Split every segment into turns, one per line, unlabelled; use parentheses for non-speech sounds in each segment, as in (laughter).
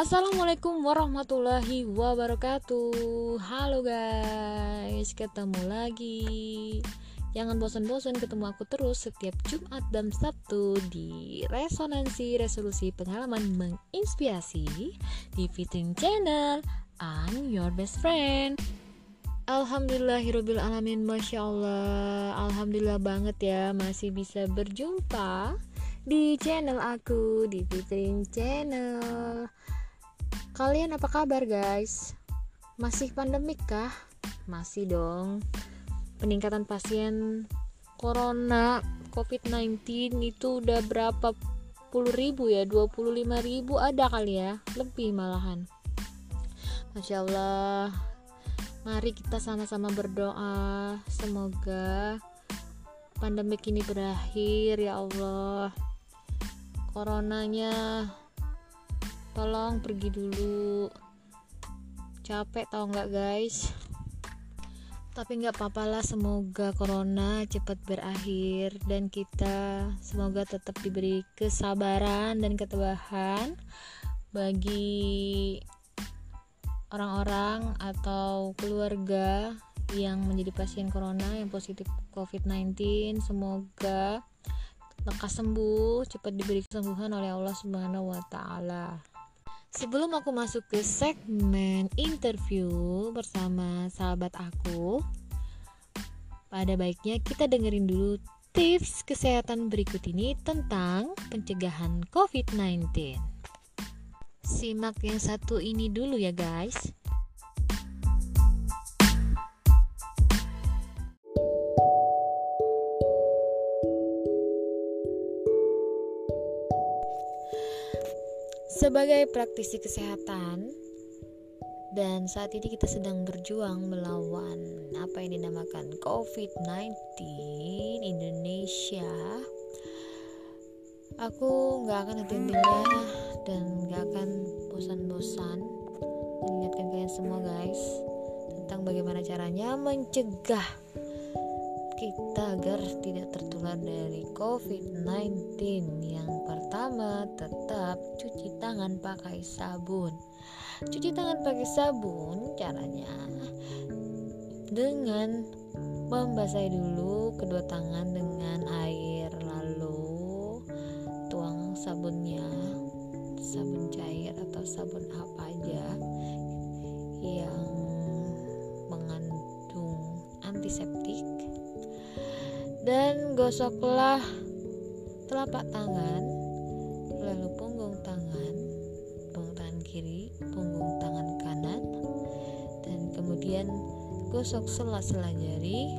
Assalamualaikum warahmatullahi wabarakatuh. Halo guys, ketemu lagi. Jangan bosan-bosan ketemu aku terus setiap Jumat dan Sabtu di Resonansi Resolusi Pengalaman Menginspirasi di Fitring Channel. I'm your best friend. Alhamdulillahirrabbilalamin Masya Allah. Alhamdulillah banget ya Masih bisa berjumpa di channel aku Di Fitring Channel Kalian apa kabar guys? Masih pandemik kah? Masih dong. Peningkatan pasien corona COVID-19 itu udah berapa puluh ribu ya 25 ribu ada kali ya lebih malahan Masya Allah mari kita sama-sama berdoa semoga pandemik ini berakhir ya Allah coronanya tolong pergi dulu. Capek tau nggak guys? Tapi nggak apa-apa lah semoga corona cepat berakhir dan kita semoga tetap diberi kesabaran dan ketabahan bagi orang-orang atau keluarga yang menjadi pasien corona yang positif COVID-19 semoga lekas sembuh cepat diberi kesembuhan oleh Allah Subhanahu wa taala Sebelum aku masuk ke segmen interview bersama sahabat aku, pada baiknya kita dengerin dulu tips kesehatan berikut ini tentang pencegahan COVID-19. Simak yang satu ini dulu ya, guys. Sebagai praktisi kesehatan dan saat ini kita sedang berjuang melawan apa yang dinamakan COVID-19 Indonesia. Aku nggak akan henti-hentinya dan nggak akan bosan-bosan mengingatkan kalian semua guys tentang bagaimana caranya mencegah kita agar tidak tertular dari COVID-19. Yang pertama, tetap cuci tangan pakai sabun. Cuci tangan pakai sabun caranya dengan membasahi dulu kedua tangan gosoklah telapak tangan lalu punggung tangan punggung tangan kiri punggung tangan kanan dan kemudian gosok sela-sela jari.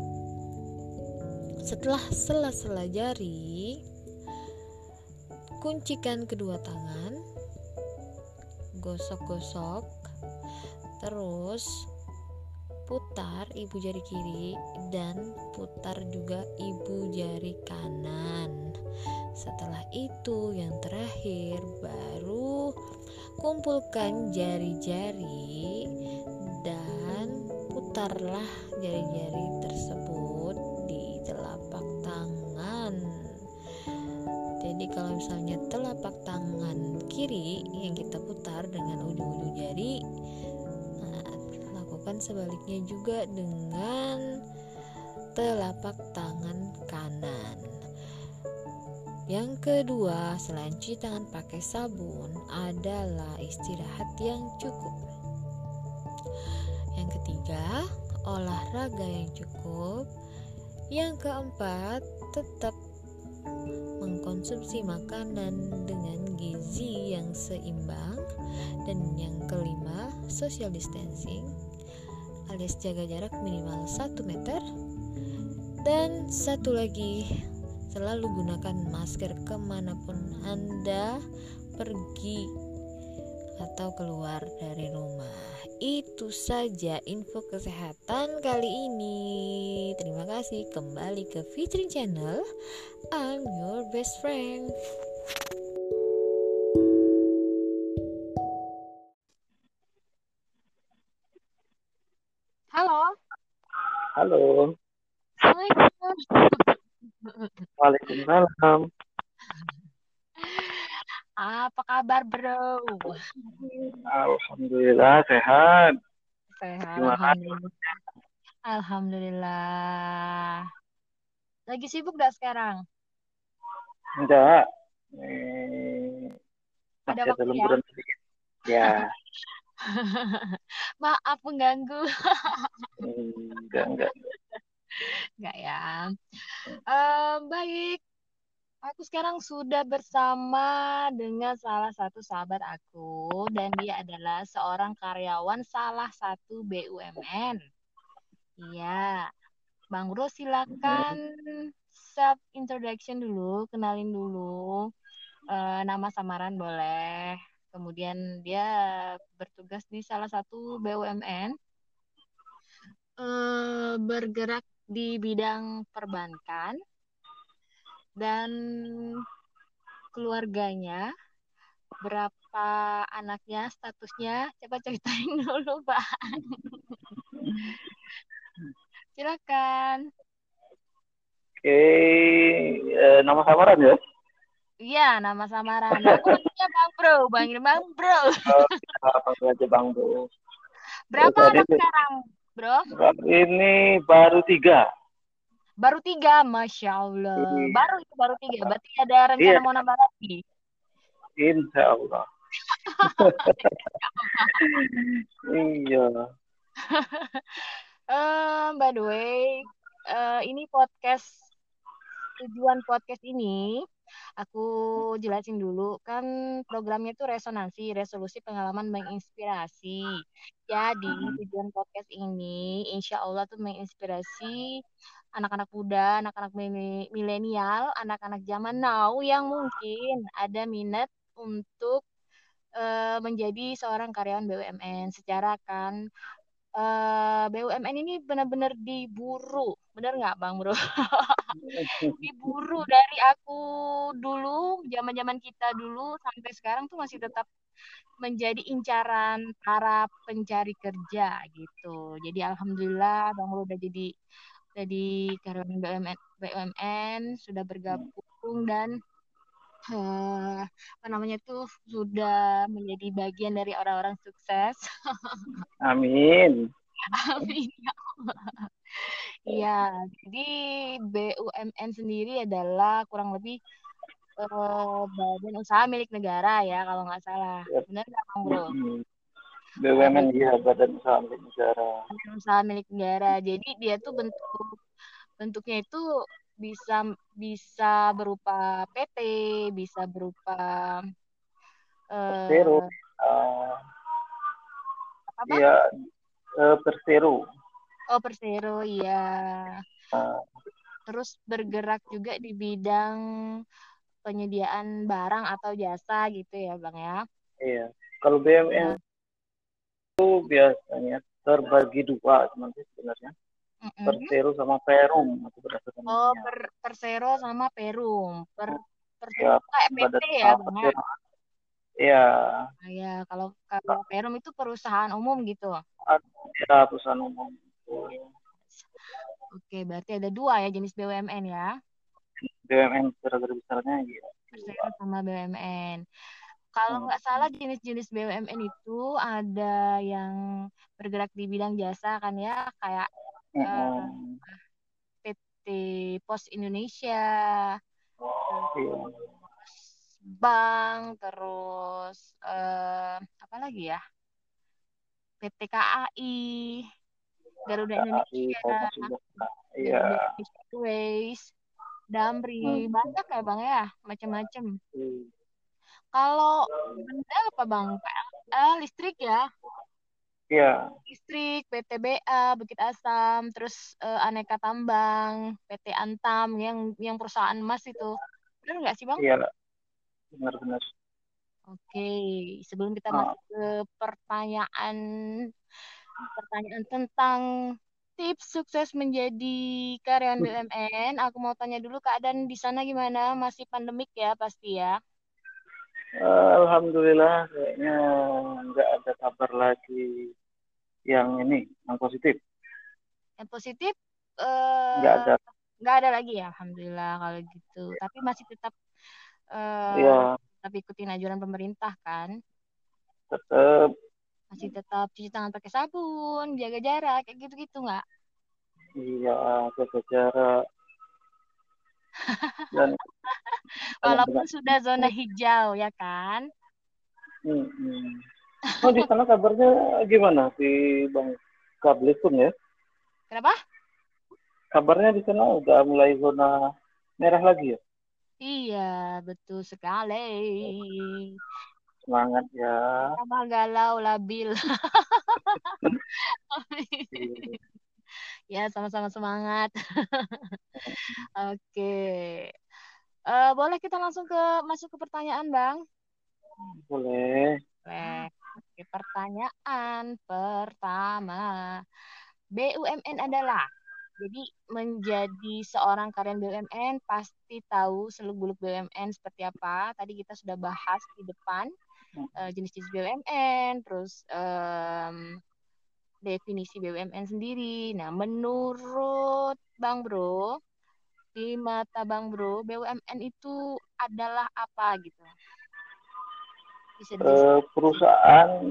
Setelah sela-sela jari kuncikan kedua tangan gosok-gosok terus putar ibu jari kiri dan putar juga ibu jari kanan. Setelah itu, yang terakhir baru kumpulkan jari-jari dan putarlah jari-jari sebaliknya juga dengan telapak tangan kanan. Yang kedua, selain cuci tangan pakai sabun, adalah istirahat yang cukup. Yang ketiga, olahraga yang cukup. Yang keempat, tetap mengkonsumsi makanan dengan gizi yang seimbang. Dan yang kelima, social distancing alias jaga jarak minimal 1 meter. Dan satu lagi selalu gunakan masker ke mana pun anda pergi atau keluar dari rumah. Itu saja info kesehatan kali ini. Terima kasih kembali ke Fitri Channel. I'm your best friend
Halo. Waalaikumsalam.
Apa kabar, bro?
Alhamdulillah sehat.
Sehat,
Gimana?
alhamdulillah. Alhamdulillah. Lagi sibuk gak sekarang?
Enggak. Eh,
Ada waktu ya?
sedikit. Ya, (laughs) (laughs)
Maaf mengganggu.
enggak, enggak. (laughs)
Enggak ya. Eh, baik. Aku sekarang sudah bersama dengan salah satu sahabat aku dan dia adalah seorang karyawan salah satu BUMN. Iya. Bang Bro silakan self introduction dulu, kenalin dulu. Eh, nama samaran boleh. Kemudian dia bertugas di salah satu BUMN. Eh, bergerak di bidang perbankan dan keluarganya berapa anaknya statusnya coba ceritain (laughs) dulu pak silakan
Oke, eh, nama samaran ya?
Iya nama samaran aku manggilnya bang bro panggil bang bro
panggil aja Bang Bro.
berapa
Tadi
anak sekarang bro
Ini baru tiga.
baru tiga masya allah
Iya.
baru itu baru tiga berarti ada rencana
Iya.
mau nambah lagi
Insya Allah. (laughs) iya. (laughs)
Eh, by the way, eh, ini podcast tujuan podcast ini aku jelasin dulu kan programnya itu resonansi, resolusi pengalaman menginspirasi. Jadi tujuan podcast ini insya Allah tuh menginspirasi anak-anak muda, anak-anak milenial, anak-anak zaman now yang mungkin ada minat untuk eh, menjadi seorang karyawan BUMN secara kan eh, BUMN ini benar-benar diburu, benar nggak Bang Bro? (laughs) diburu dari aku dulu, zaman-zaman kita dulu sampai sekarang tuh masih tetap menjadi incaran para pencari kerja gitu. Jadi alhamdulillah Bang Bro udah jadi jadi karyawan BUMN, BUMN sudah bergabung dan eh, apa namanya tuh sudah menjadi bagian dari orang-orang sukses. (laughs)
Amin.
Amin ya Allah. Iya, jadi BUMN sendiri adalah kurang lebih eh, badan usaha milik negara ya kalau nggak salah.
Yap.
Benar nggak Bang Bro?
BUMN ya Badan Usaha Milik Negara.
Badan usaha milik negara. Jadi dia tuh bentuk bentuknya itu bisa bisa berupa PT, bisa berupa eh,
Persero. eh,
apa Bang?
Iya, eh, Persero.
Oh, Persero, iya.
Eh,
Terus bergerak juga di bidang penyediaan barang atau jasa gitu ya, Bang ya.
iya. Kalau BUMN itu biasanya terbagi dua sebenarnya.
Mm-mm.
Persero sama Perum itu berdasarkan
Oh, per Persero sama Perum. Per
Ya,
Persero PT
Badan
ya, Bang ya.
Persero. Iya,
Ah, ya, kalau kalau Perum itu perusahaan umum gitu.
ya perusahaan umum.
Oke, berarti ada dua ya jenis BUMN ya.
BUMN secara garis besarnya ya.
Persero sama BUMN. Kalau nggak salah jenis-jenis BUMN itu ada yang bergerak di bidang jasa kan ya, kayak
Mm-mm.
PT Pos Indonesia,
Iya.
bank, terus eh, apa lagi ya? PT KAI, Garuda
KAI,
Indonesia,
Kompas juga. Iya.
Garuda Indonesia Airways, Damri,
Hmm.
banyak ya bang ya, macam-macam.
Hmm.
Kalau benda apa bang? PLN, listrik ya,
Iya.
listrik, PTBA, Bukit Asam, terus eh, Aneka Tambang, PT Antam, yang yang perusahaan emas itu. Benar nggak sih bang?
Iya. Benar-benar.
Oke, sebelum kita
Ah.
masuk ke pertanyaan pertanyaan tentang tips sukses menjadi karyawan BUMN, aku mau tanya dulu keadaan di sana gimana? Masih pandemik ya pasti ya?
Alhamdulillah kayaknya nggak ada kabar lagi yang ini, yang positif.
Yang positif
Nggak ada.
nggak ada lagi ya, alhamdulillah kalau gitu. Tapi masih tetap eh,
Iya.
tetap ikutin anjuran pemerintah kan
tetap
masih tetap cuci tangan pakai sabun jaga jarak kayak gitu gitu nggak
iya jaga jarak (laughs) dan
walaupun sudah zona hijau ya kan
hmm. Oh di sana kabarnya gimana si bang pun ya?
Kenapa?
Kabarnya di sana udah mulai zona merah lagi ya?
Iya betul sekali.
Semangat ya.
Sama galau labil. Ya sama-sama semangat. (laughs) Oke. Okay. uh, eh, boleh kita langsung ke masuk ke pertanyaan bang?
Boleh.
Oke, Oke, pertanyaan pertama BUMN adalah jadi menjadi seorang karyawan BUMN pasti tahu seluk-beluk BUMN seperti apa. Tadi kita sudah bahas di depan uh, jenis-jenis BUMN, terus um, definisi BUMN sendiri. Nah, menurut Bang Bro, di mata Bang Bro, BUMN itu adalah apa gitu?
Bisa uh, perusahaan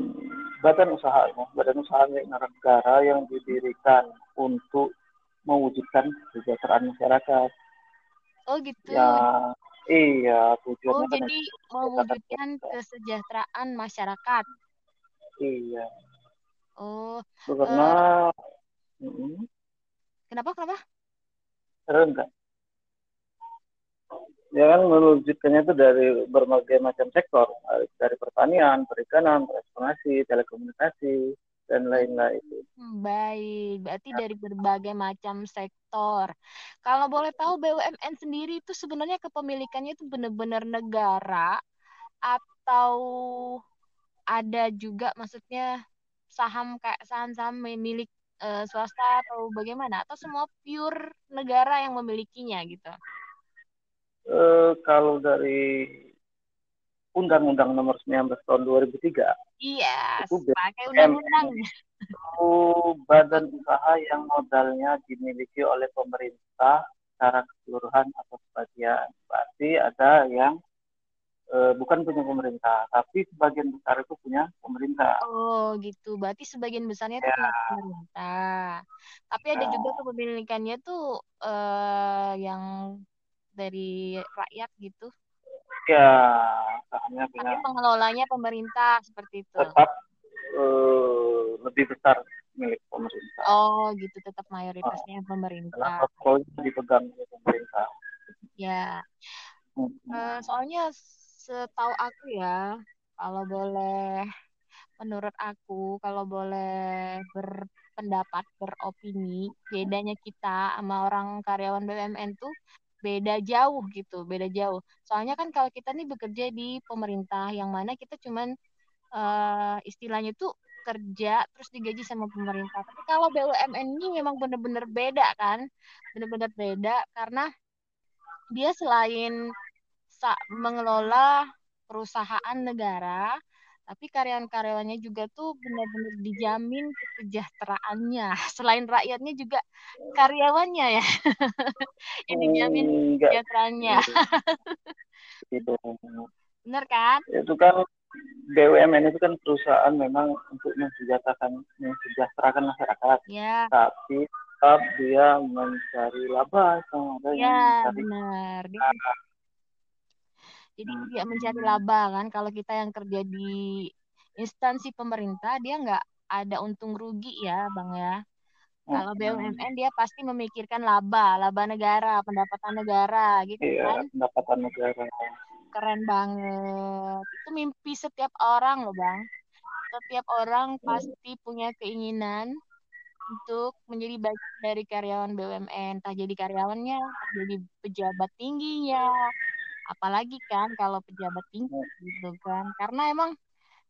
badan usaha, badan usaha milik negara yang didirikan untuk mewujudkan kesejahteraan masyarakat.
Oh gitu.
Ya, Iya, tujuannya
oh, kan jadi mewujudkan kesejahteraan masyarakat.
Iya.
Oh.
Karena uh,
Kenapa? Kenapa?
Keren enggak? Ya kan mewujudkannya itu dari berbagai macam sektor, dari pertanian, perikanan, transportasi, telekomunikasi, dan lain-lain.
Hmm, baik, berarti dari berbagai macam sektor. Kalau boleh tahu BUMN sendiri itu sebenarnya kepemilikannya itu benar-benar negara atau ada juga maksudnya saham kayak saham-saham milik uh, swasta atau bagaimana atau semua pure negara yang memilikinya gitu?
Uh, kalau dari Undang-Undang Nomor 19 Tahun 2003.
Iya, itu pakai undang-undang.
Itu badan usaha yang modalnya dimiliki oleh pemerintah secara keseluruhan atau sebagian. Berarti ada yang e, bukan punya pemerintah, tapi sebagian besar itu punya pemerintah.
Oh, gitu. Berarti sebagian besarnya itu ya. punya pemerintah. Tapi ada juga kepemilikannya tuh eh, yang dari rakyat gitu.
Ya, sahamnya
punya. Tapi pengelolanya pemerintah seperti itu.
Tetap uh, lebih besar milik pemerintah.
Oh, gitu tetap mayoritasnya oh. pemerintah.
Karena dipegang oleh pemerintah.
Ya. Hmm. Uh, soalnya setahu aku ya, kalau boleh menurut aku kalau boleh berpendapat beropini bedanya kita sama orang karyawan BUMN tuh beda jauh gitu, beda jauh. Soalnya kan kalau kita nih bekerja di pemerintah yang mana kita cuman uh, istilahnya tuh kerja terus digaji sama pemerintah. Tapi kalau BUMN ini memang benar-benar beda kan, benar-benar beda karena dia selain mengelola perusahaan negara, tapi karyawan-karyawannya juga tuh benar-benar dijamin kesejahteraannya. (laughs) Selain rakyatnya juga karyawannya ya. (laughs) yang dijamin kesejahteraannya. (laughs)
Gitu.
Benar kan?
Itu kan BUMN itu kan perusahaan memang untuk mensejahterakan mensejahterakan masyarakat.
Ya.
Tapi tetap dia mencari laba sama
ya, benar. Dia jadi dia mencari laba kan kalau kita yang kerja di instansi pemerintah dia nggak ada untung rugi ya bang ya. Kalau BUMN dia pasti memikirkan laba laba negara pendapatan negara gitu
iya,
kan.
pendapatan negara.
Keren banget. Itu mimpi setiap orang loh bang. Setiap orang pasti punya keinginan untuk menjadi bagian dari karyawan BUMN, entah jadi karyawannya, entah jadi pejabat tingginya, apalagi kan kalau pejabat tinggi gitu kan. Karena emang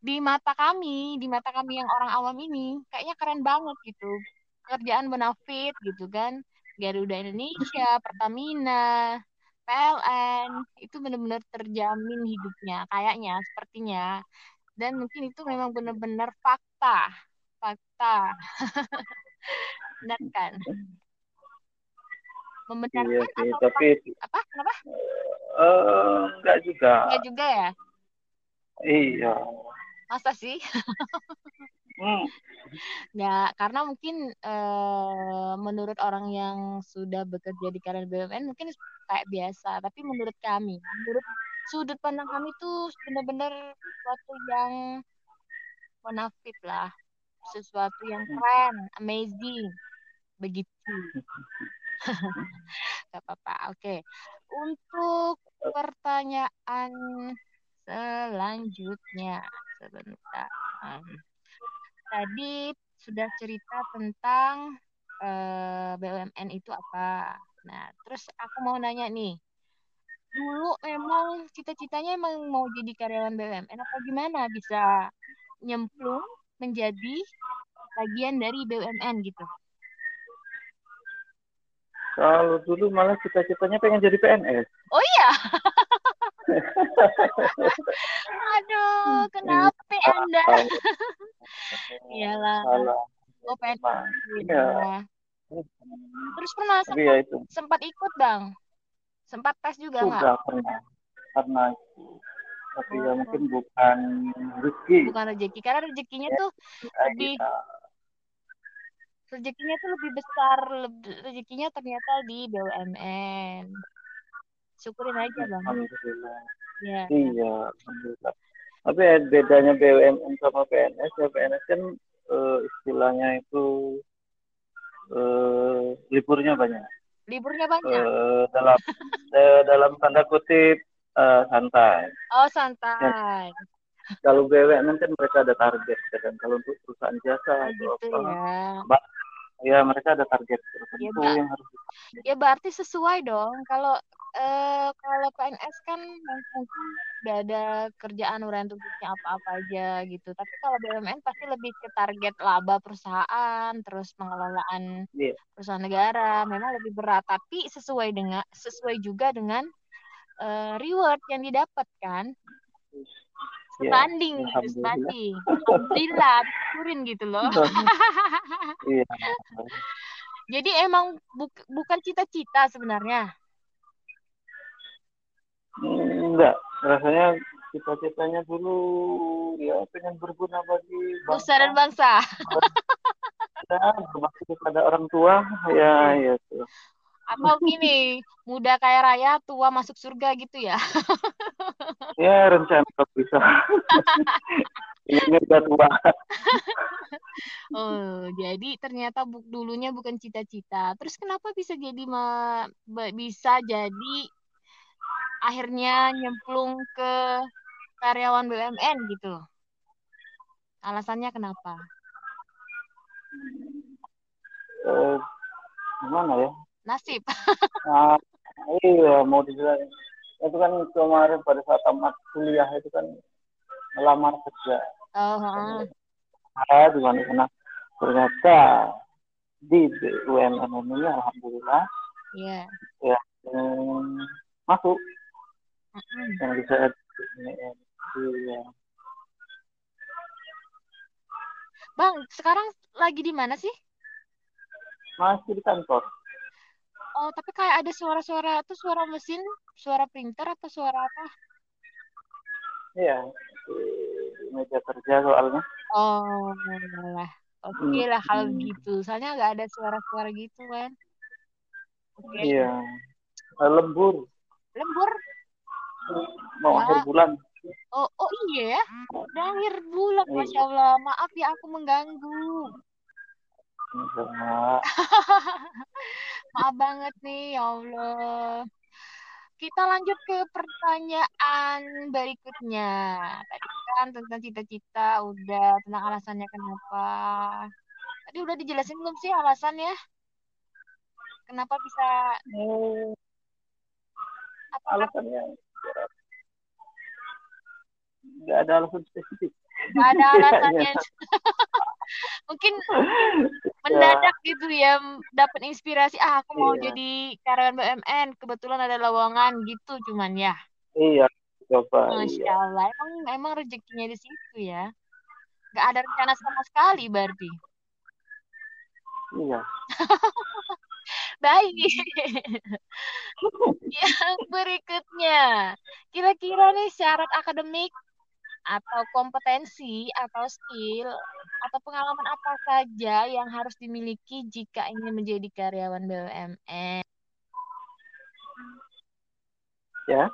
di mata kami di mata kami yang orang awam ini kayaknya keren banget gitu. Kerjaan benefit gitu kan. Garuda Indonesia (laughs) Pertamina PLN itu benar-benar terjamin hidupnya kayaknya sepertinya. Dan mungkin itu memang benar-benar fakta fakta. (laughs) Benar kan (laughs) membenarkan
iya sih,
atau
tapi
apa kenapa
uh, enggak juga
enggak juga ya
Iya.
Masa sih?
Hmm.
Ya, karena mungkin eh, menurut orang yang sudah bekerja di karyawan BUMN mungkin kayak biasa, tapi menurut kami, menurut sudut pandang kami tuh benar-benar sesuatu yang bonafit lah, sesuatu yang keren, amazing, begitu. (laughs) Gak apa-apa. Oke. Untuk pertanyaan selanjutnya sebentar. Tadi sudah cerita tentang eh, BUMN itu apa. Nah, terus aku mau nanya nih. Dulu emang cita-citanya emang mau jadi karyawan BUMN apa gimana bisa nyemplung menjadi bagian dari BUMN gitu?
Kalau dulu malah cita-citanya pengen jadi PNS.
Oh iya. (laughs) Aduh, kenapa Anda? Iyalah. Oh, PNS. Iya. Terus pernah sempat, ya itu. sempat ikut, Bang? Sempat tes juga nggak?
Sudah pernah. Karena itu. Tapi ya oh. ya mungkin bukan rezeki.
Bukan rezeki. Karena rezekinya ya, tuh lebih... Kita rezekinya tuh lebih besar lebih, rezekinya ternyata di BUMN syukurin aja bang.
Alhamdulillah. Ya. iya alhamdulillah. Tapi bedanya BUMN sama PNS ya PNS kan uh, istilahnya itu uh, liburnya banyak.
Liburnya banyak?
Uh, dalam dalam tanda kutip uh, santai.
Oh santai. ya
kalau BUMN kan mereka ada target kan. Kalau untuk perusahaan jasa oh, atau gitu apa. ya. Ya mereka ada target tertentu ya, yang harus
ya berarti sesuai dong. Kalau eh, kalau PNS kan mungkin udah ada kerjaan uran tugasnya apa-apa aja gitu. Tapi kalau BUMN pasti lebih ke target laba perusahaan terus pengelolaan yeah. perusahaan negara. Memang lebih berat. Tapi sesuai dengan sesuai juga dengan uh, reward yang didapatkan sebanding ya, gitu sebanding alhamdulillah turin gitu loh. Iya. jadi emang bu bukan cita-cita sebenarnya?
Enggak rasanya cita-citanya dulu ya pengen berguna bagi
bangsa. Dan bangsa.
Ya, berbakti kepada orang tua ya ya tuh
atau gini muda kaya raya tua masuk surga gitu ya? (laughs)
Ya rencana bisa. (laughs) Ini udah tua.
Oh jadi ternyata bu dulunya bukan cita-cita. Terus kenapa bisa jadi ma bisa jadi akhirnya nyemplung ke karyawan BUMN gitu? Alasannya kenapa?
Uh, gimana ya
nasib
nah, iya mau dibilang itu kan kemarin pada saat tamat kuliah itu kan melamar kerja
oh,
saya di mana sana ternyata di BUMN ini alhamdulillah
yeah.
ya um, masuk -huh. yang bisa iya.
Bang, sekarang lagi di mana sih?
Masih di kantor.
Oh, tapi kayak ada suara-suara itu suara mesin, suara printer atau suara apa?
Iya, di meja kerja soalnya.
Oh, lah. Oke okay lah kalau hmm. gitu. Soalnya nggak ada suara-suara gitu kan.
Okay. Iya. Eh, lembur.
Lembur?
Mau ya. akhir bulan.
Oh, oh iya ya. Udah akhir bulan, iya. Masya Allah. Maaf ya aku mengganggu. (laughs) Maaf banget nih, ya Allah. Kita lanjut ke pertanyaan berikutnya. Tadi kan tentang cita-cita, udah tentang alasannya kenapa. Tadi udah dijelasin belum sih alasannya? Kenapa bisa?
Hmm, apa alasannya? Gak ada alasan spesifik.
Gak ada (laughs) alasannya. (laughs) mungkin (laughs) mendadak gitu ya dapat inspirasi ah aku mau iya. jadi karyawan BUMN kebetulan ada lowongan gitu cuman ya.
Iya coba
masya iya. Allah emang emang rezekinya di situ ya. Nggak ada rencana sama sekali berarti.
Iya.
Baik. Yang berikutnya kira-kira nih syarat akademik atau kompetensi atau skill atau pengalaman apa saja yang harus dimiliki jika ingin menjadi karyawan BUMN?
Ya.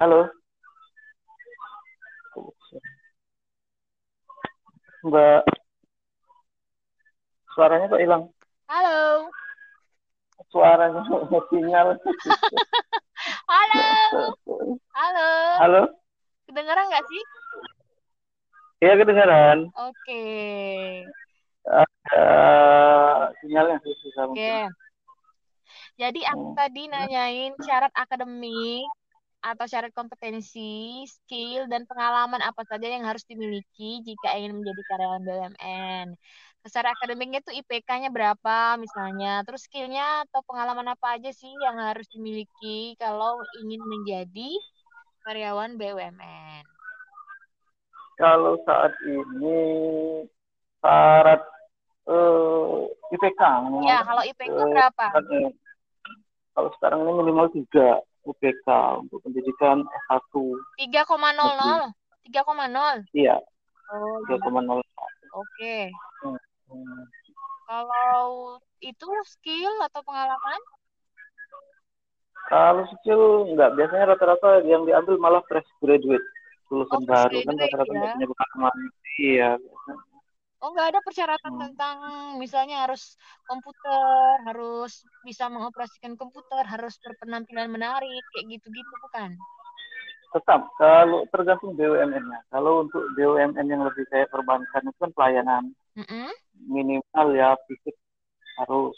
Halo. Mbak. Suaranya kok hilang?
Halo.
Suaranya sinyal. (laughs)
Halo. Halo.
Halo.
Kedengaran nggak sih?
Iya kedengaran.
Oke. Okay.
Uh, sinyalnya susah
Oke. Okay. Jadi aku hmm. tadi nanyain syarat akademik atau syarat kompetensi, skill, dan pengalaman apa saja yang harus dimiliki jika ingin menjadi karyawan BUMN. Secara akademiknya itu IPK-nya berapa misalnya, terus skillnya atau pengalaman apa aja sih yang harus dimiliki kalau ingin menjadi karyawan BUMN?
Kalau saat ini syarat uh, IPK.
Ya, kalau IPK uh, berapa?
Kalau sekarang ini minimal tiga. UPK untuk pendidikan S1.
3,00. 3,0.
Iya.
Oh, 3,0. Oke. Okay. Hmm. Kalau itu skill atau pengalaman?
Kalau skill enggak, biasanya rata-rata yang diambil malah fresh graduate, lulusan oh, baru kan rata-rata ya? punya pengalaman. Iya.
Oh, nggak ada persyaratan hmm. tentang misalnya harus komputer, harus bisa mengoperasikan komputer, harus berpenampilan menarik, kayak gitu-gitu bukan?
Tetap, kalau tergantung BUMN-nya. Kalau untuk BUMN yang lebih kayak perbankan itu kan pelayanan. Mm -hmm. Minimal ya fisik harus.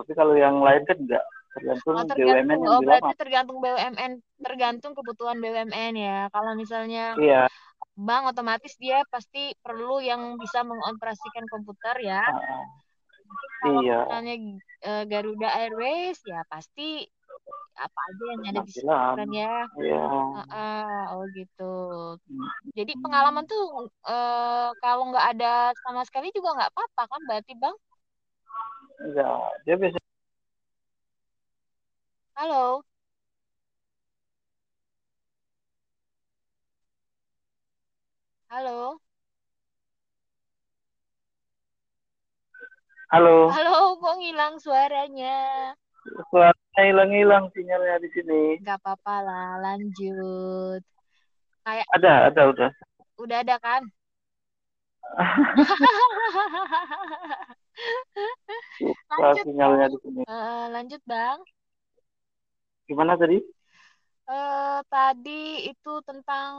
Tapi kalau yang lain kan enggak. Tergantung, oh, tergantung BUMN yang
oh, berarti tergantung BUMN, tergantung kebutuhan BUMN ya. Kalau misalnya
iya
bank otomatis dia pasti perlu yang bisa mengoperasikan komputer ya. Uh, kalau
iya.
misalnya uh, Garuda Airways ya pasti apa aja yang ada di situ ya.
Iya.
Uh, uh, oh gitu. Jadi pengalaman tuh uh, kalau nggak ada sama sekali juga nggak apa-apa kan berarti bang?
Enggak, dia bisa.
Halo. Halo.
Halo.
Halo, kok ngilang suaranya?
Suaranya hilang-hilang sinyalnya di sini.
Gak apa-apa lah, lanjut.
Kayak ada, ada udah.
Udah ada kan? (laughs)
lanjut sinyalnya di sini.
Uh, lanjut, Bang.
Gimana tadi?
Uh, tadi itu tentang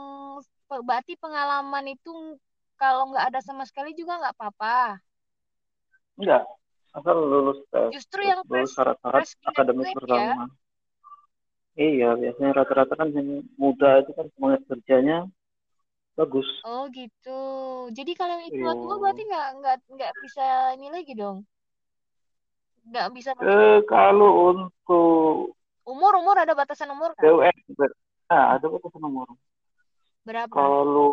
berarti pengalaman itu kalau nggak ada sama sekali juga nggak apa-apa.
Enggak, asal lulus tes.
Justru yang
lulus syarat-syarat akademis pertama. Ya? Iya, biasanya rata-rata kan yang muda itu kan semangat kerjanya bagus.
Oh gitu. Jadi kalau yang tua tua iya. berarti nggak nggak nggak bisa ini lagi dong? Nggak bisa.
Eh, kalau untuk
umur umur ada batasan umur
kan? nah, ada batasan umur.
Berapa?
Kalau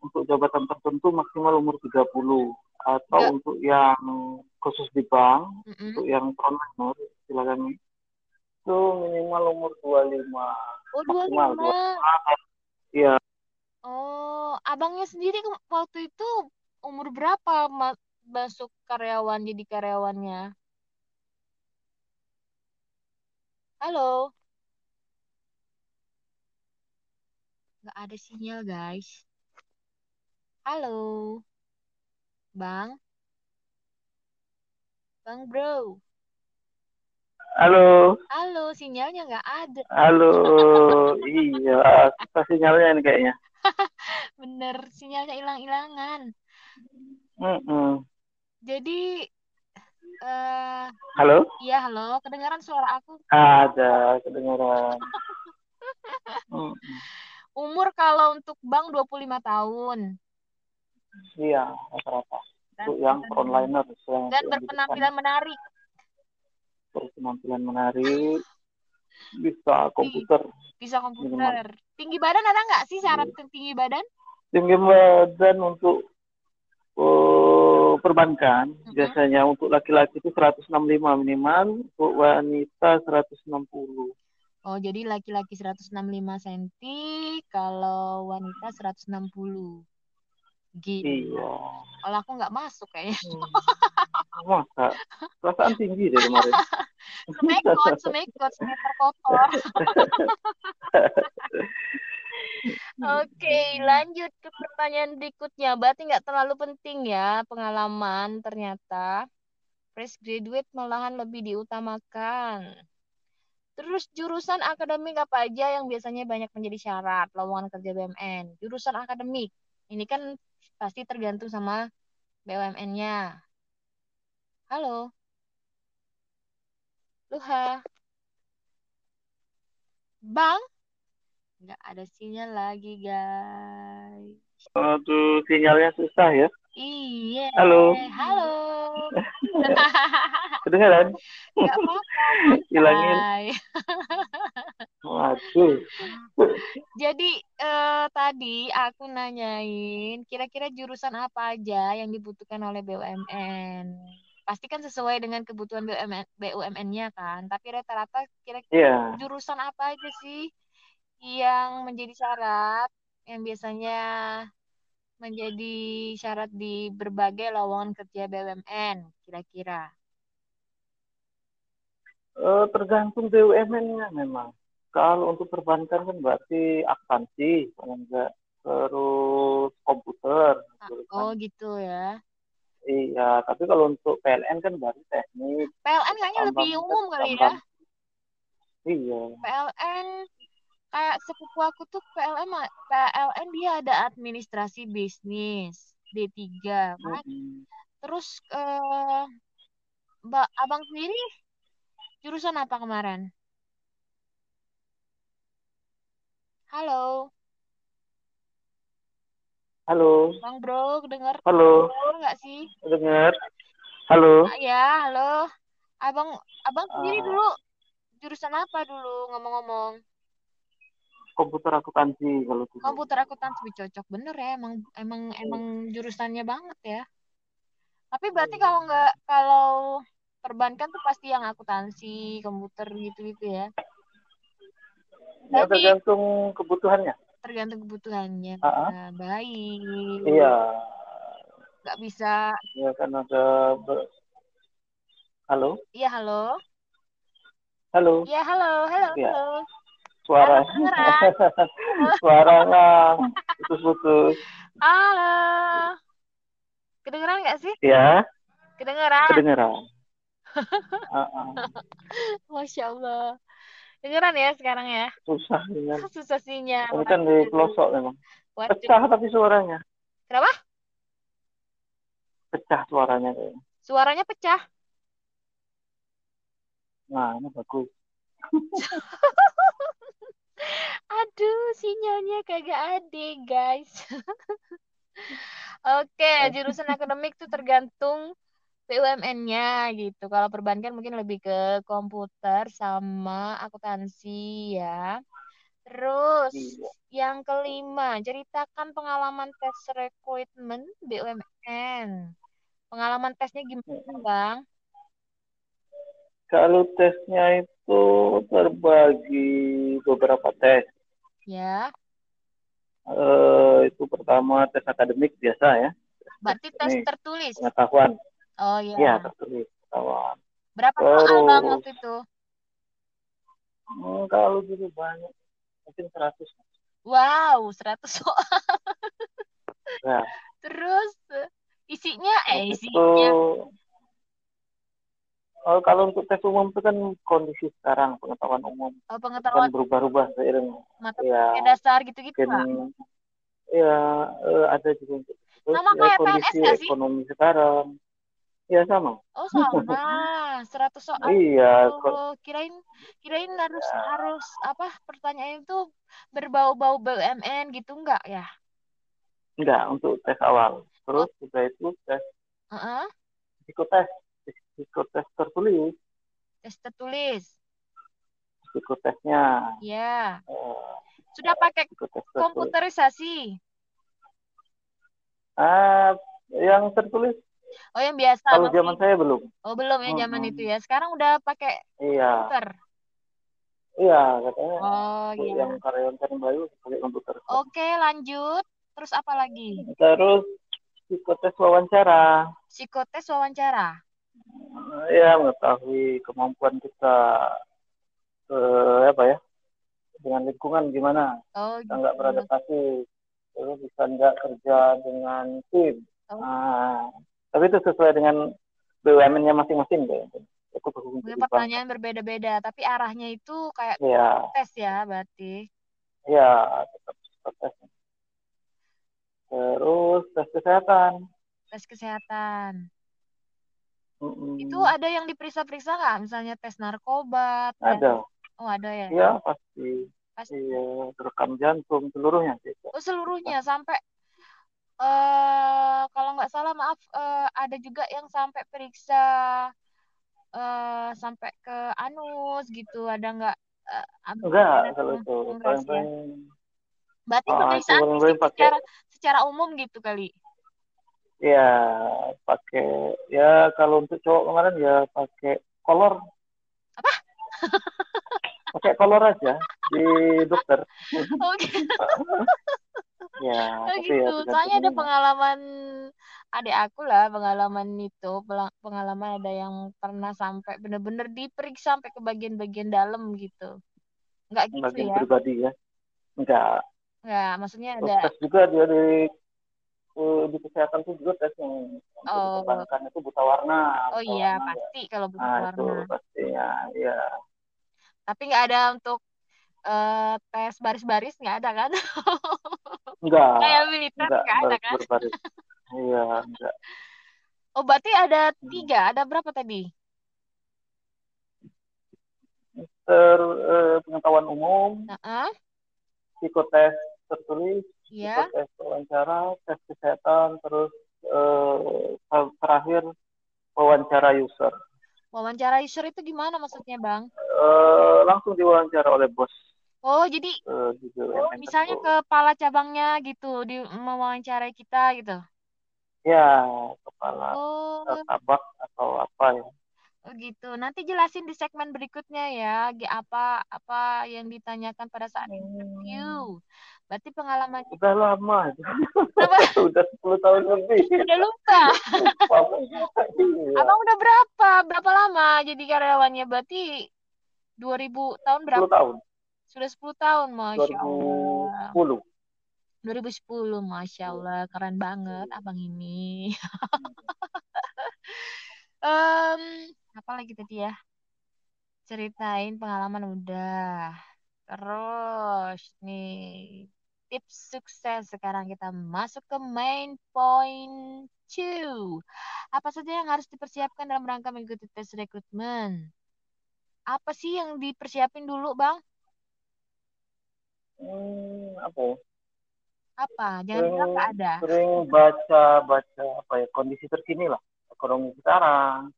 untuk jabatan tertentu maksimal umur 30 atau Gak. untuk yang khusus di bank, mm -hmm. untuk yang minor silakan itu minimal umur 25.
Oh, 25. Maksimal
Iya.
Oh, abangnya sendiri waktu itu umur berapa masuk karyawan jadi karyawannya? Halo. Nggak ada sinyal, guys. Halo. Bang? Bang, bro.
Halo.
Halo, sinyalnya nggak ada.
Halo, (laughs) iya, apa sinyalnya ini kayaknya. (laughs)
Bener, sinyalnya hilang-hilangan.
Mm -mm.
Jadi, uh,
halo?
Iya, halo. Kedengaran suara aku?
Ada, kedengaran. (laughs)
mm -mm. Umur kalau untuk bank 25 tahun.
Iya, rata-rata. Untuk yang onliner.
Yang dan berpenampilan menarik.
Berpenampilan menarik. Bisa komputer.
Bisa komputer. Tinggi badan ada nggak sih syarat iya. tinggi badan?
Tinggi badan untuk uh, perbankan. Uh-huh. Biasanya untuk laki-laki itu 165 minimal. Untuk wanita 160.
Oh, jadi laki-laki 165 cm, kalau wanita 160. Gitu.
Iya.
Kalau aku nggak masuk kayaknya.
Hmm. Masa? Perasaan tinggi deh kemarin.
semekot, semekot, semeter kotor. Oke, lanjut ke pertanyaan berikutnya. Berarti nggak terlalu penting ya pengalaman ternyata. Fresh graduate malahan lebih diutamakan. Terus jurusan akademik apa aja yang biasanya banyak menjadi syarat lowongan kerja BUMN? Jurusan akademik. Ini kan pasti tergantung sama BUMN-nya. Halo. Luha. Bang? Nggak ada sinyal lagi, guys.
Aduh, sinyalnya susah ya.
Iya.
Halo.
Halo. (laughs)
Kedengaran?
Nggak apa-apa. (laughs)
Hilangin. Waduh.
Jadi eh, tadi aku nanyain kira-kira jurusan apa aja yang dibutuhkan oleh BUMN. Pasti kan sesuai dengan kebutuhan BUMN, BUMN-nya kan. Tapi rata-rata kira-kira
Iya.
jurusan apa aja sih yang menjadi syarat yang biasanya menjadi syarat di berbagai lowongan kerja BUMN kira-kira.
Eh, tergantung BUMN-nya memang. Kalau untuk perbankan kan berarti akuntansi, kalau enggak terus komputer. jurusan.
Oh gitu ya.
Iya, tapi kalau untuk PLN kan berarti teknik.
PLN kayaknya lebih umum kali ya.
Iya.
PLN kayak sepupu aku tuh PLN PLN dia ada administrasi bisnis D3 kan.
Mm-mm.
Terus eh Mbak Abang sendiri jurusan apa kemarin? Halo,
Halo,
Bang Bro, dengar
halo,
dengar nggak sih?
dengar? Halo,
Ah, ya, halo. Abang Abang sendiri
Ah.
dulu jurusan apa dulu ngomong-ngomong?
Komputer akuntansi kalau dulu.
Komputer akuntansi Wih, cocok bener ya, emang emang emang jurusannya banget ya. Tapi berarti kalau nggak kalau perbankan tuh pasti yang akuntansi, komputer gitu-gitu ya.
Ya
Tapi
tergantung kebutuhannya.
tergantung kebutuhannya.
Ah, ah.
Nah, baik.
Iya,
Nggak bisa.
ya kan ada. ber- Halo,
Iya, halo.
halo,
Iya, halo, halo,
Iya.
halo.
Suara,
kedengeran? (laughs)
suaranya putus-putus.
Halo. Kedengeran nggak sih?
Ya,
Kedengeran.
kedengeran. (laughs) Ah, ah.
Masya Allah. Dengeran ya sekarang ya.
Susah dengan. (laughs)
Susah sinyal.
Ini kan di pelosok memang.
Waduh.
Pecah tapi suaranya.
Kenapa?
Pecah suaranya kayaknya.
Suaranya pecah.
Nah, ini bagus.
Aduh, sinyalnya kagak ada, guys. (laughs) Oke, jurusan akademik tuh tergantung BUMN-nya gitu. Kalau perbankan mungkin lebih ke komputer sama akuntansi ya. Terus
Iya.
yang kelima, ceritakan pengalaman tes recruitment BUMN. Pengalaman tesnya gimana, Bang?
Kalau tesnya itu terbagi beberapa tes.
Ya,
Eh, itu pertama tes akademik biasa ya,
berarti tes
Ini.
tertulis.
pengetahuan.
Oh iya.
Ya, tertulis pengetahuan.
Berapa soal Bang
Terus.
waktu itu?
Hmm, kalau dulu banyak, mungkin 100.
Wow, 100 soal.
Ya,
Terus eh, isinya eh
itu
isinya
oh, kalau untuk tes umum itu kan kondisi sekarang pengetahuan umum
oh,
kan
pengetahuan
berubah-ubah seiring
matematika
ya
dasar gitu-gitu
mungkin
Pak.
ya ada juga untuk terus
Sama
ya
kayak PNS
kondisi
nggak sih?
ekonomi sekarang ya sama
Oh, sama. (laughs) 100 soal. (laughs)
iya
Oh, kirain kirain harus
Ya.
harus apa pertanyaan itu berbau-bau BUMN gitu enggak ya?
enggak untuk tes awal terus juga itu tes
Heeh.
psikotes psikotes tertulis
Tes tertulis.
psikotesnya
Ya.
eh,
Sudah pakai komputerisasi.
ah yang tertulis
Oh, yang biasa
kalau zaman saya belum
Oh, belum ya zaman
Mm-mm.
itu ya. Sekarang udah pakai
iya
komputer.
Iya, katanya
Oh, iya.
yang karyawan Bayu pakai komputer.
Oke, lanjut. Terus apa lagi?
Terus psikotes wawancara.
Psikotes wawancara.
Ya, mengetahui kemampuan kita eh, apa ya dengan lingkungan gimana
Oh,
kita nggak
gitu.
beradaptasi terus bisa nggak kerja dengan tim
Oh.
nah, tapi itu sesuai dengan BUMN-nya masing-masing deh
Mungkin pertanyaan berbeda-beda, tapi arahnya itu kayak
ya
tes ya, berarti.
ya tetap tes terus tes kesehatan
Tes kesehatan.
Mm-mm.
Itu ada yang diperiksa-periksa nggak? Misalnya tes narkoba, tes...
ada
Oh, ada ya?
ya pasti
Pasti.
iya rekam jantung seluruhnya
Oh, seluruhnya sampai eh kalau nggak salah maaf eh, ada juga yang sampai periksa eh sampai ke anus gitu. Ada nggak ab-
enggak kalau itu paling
Berarti
Ah,
pemeriksaan secara secara umum gitu kali.
Ya, pakai ya kalau untuk cowok kemarin ya pakai kolor.
Apa? (laughs)
pakai kolor aja di dokter.
Oke. (laughs)
ya,
Oh
tapi
gitu.
ya
Soalnya ada pengalaman adik aku lah, pengalaman itu, pengalaman ada yang pernah sampai bener-bener diperiksa sampai ke bagian-bagian dalam gitu. Enggak gitu
bagian
ya?
pribadi ya. Enggak.
Enggak, maksudnya ada
tes juga dia di eh, di kesehatan itu juga tes yang
oh
itu buta warna.
oh
Buta
iya
warna ya.
pasti kalau butuh
Nah, itu
warna.
pastinya ya.
Tapi nggak ada untuk eh, tes baris-baris nggak ada kan? (laughs)
Enggak.
Kayak militer
Enggak
nggak ada kan?
berbaris. Iya, enggak.
Oh berarti ada
Hmm.
tiga, ada berapa tadi?
Ter eh, pengetahuan umum,
Nah,
psikotes tertulis,
ya.
tes wawancara, tes kesehatan, terus eh, terakhir wawancara user.
Wawancara user itu gimana maksudnya bang?
Eh, langsung diwawancara oleh bos
Oh jadi
eh, di BUMN
misalnya kepala cabangnya gitu di mewawancarai kita gitu.
Ya, kepala
Oh,
tabak atau apa ya.
oh gitu. Nanti jelasin di segmen berikutnya ya, apa apa yang ditanyakan pada saat interview. Berarti pengalaman (laughs)
Udah lama,
Kenapa? (laughs)
udah 10 tahun lebih.
udah lupa. (laughs)
Iya,
Abang udah berapa? Berapa lama jadi karyawannya? Berarti 2000 tahun
10
berapa?
tahun,
Sudah 10 tahun, Masya Allah.
2010.
2010, Masya Allah. Keren banget abang ini. Em, apa lagi tadi ya? Ceritain pengalaman udah. Terus nih tips sukses sekarang kita masuk ke main point two. Apa saja yang harus dipersiapkan dalam rangka mengikuti tes rekrutmen? Apa sih yang dipersiapin dulu, Bang?
Hmm, apa ya?
Apa? Jangan bilang
Sering,
nggak ada.
sering baca baca apa ya kondisi terkini lah ekonomi sekarang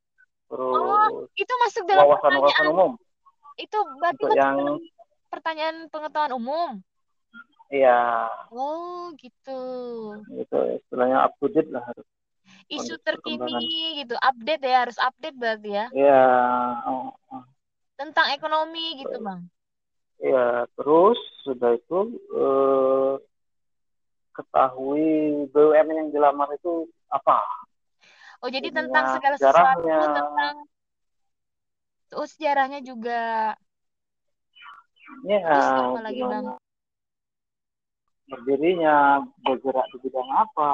terus
Oh, itu masuk dalam
wawasan wawasan
pertanyaan.
umum
Itu berarti
yang
pertanyaan pengetahuan umum.
Ya
Oh, gitu.
itu istilahnya up to date lah harus
Isu terkini gitu, update ya, harus update berarti ya.
ya oh, oh.
Tentang ekonomi gitu, Bang.
ya terus sudah itu eh, ketahui BUMN yang dilamar itu apa
Oh, jadi
ininya
tentang segala sesuatu, tentang oh, sejarahnya juga.
ya
Terus apa lagi, Bang?
Berdirinya bergerak di bidang apa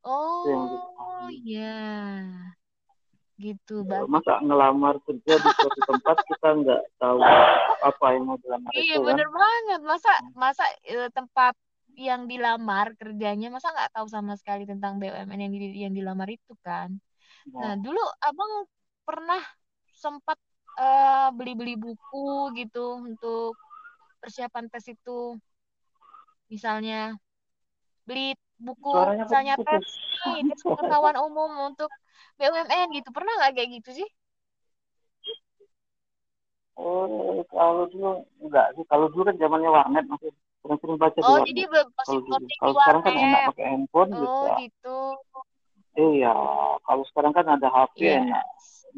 Oh,
diketahui
iya. Gitu, berarti.
masa ngelamar kerja di suatu tempat kita nggak tahu apa yang mau dilamar
Iya,
itu kan
bener banget. Masa masa eh, tempat yang dilamar kerjanya masa nggak tahu sama sekali tentang BUMN yang di, yang dilamar itu kan. Nah,
nah
dulu Abang pernah sempat eh, beli-beli buku gitu untuk persiapan tes itu. Misalnya beli buku
suaranya
misalnya nih, tes pengetahuan umum untuk BUMN gitu. Pernah nggak kayak gitu sih?
oh kalau dulu enggak sih kalau dulu kan zamannya warnet masih sering-sering baca di
Oh,
warnet
jadi
kalau dulu
di
kalau sekarang kan enak pakai handphone
Oh,
bisa
gitu.
iya kalau sekarang kan ada HP
Iya.
enak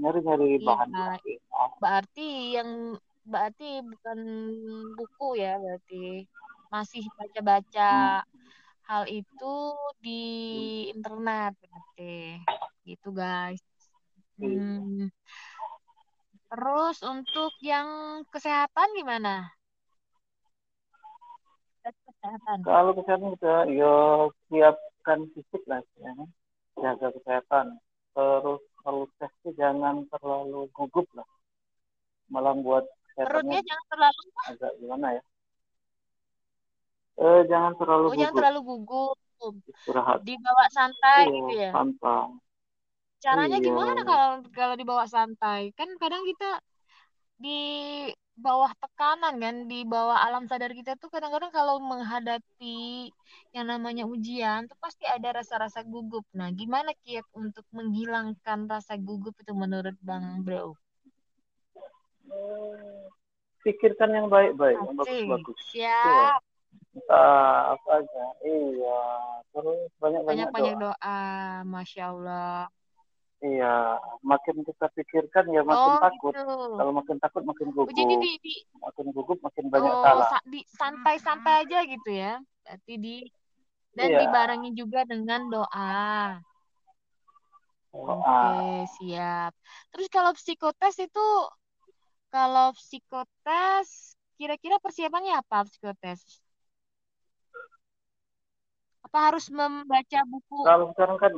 nyari-nyari
Iya,
bahan di HP. Ah,
berarti yang berarti bukan buku ya berarti masih baca-baca
Hmm.
hal itu di internet berarti gitu guys
Iya.
hmm. terus untuk yang kesehatan gimana kesehatan
Kalau kesehatan kita ya siapkan fisik lah ya kan? Jaga kesehatan. Terus kalau tes jangan terlalu gugup lah. Malah buat
perutnya jangan terlalu
agak gimana ya? Eh, jangan terlalu
oh jangan terlalu gugup
Istirahat.
dibawa santai
Iya,
gitu ya
santai.
caranya
Iya.
gimana kalau kalau dibawa santai kan kadang kita di bawah tekanan kan di bawah alam sadar kita tuh kadang-kadang kalau menghadapi yang namanya ujian tuh pasti ada rasa-rasa gugup nah gimana kiat untuk menghilangkan rasa gugup itu menurut bang bro
Pikirkan yang baik-baik, yang bagus-bagus.
siap
Iya. Entah apa aja. Iya. Terus banyak-banyak
banyak-banyak
doa.
doa masya allah
Iya. Makin kita pikirkan ya makin
oh
takut.
gitu
Kalau makin takut makin
Oh,
gugup.
jadi di, di
Makin gugup makin banyak
oh
salah.
sa- di santai-santai aja gitu ya berarti di dan
Iya.
dibarengi juga dengan doa
Doa.
Oke, siap. Terus kalau psikotes itu, kalau psikotes, kira-kira persiapannya apa psikotes? Apa harus membaca buku?
Kalau sekarang kan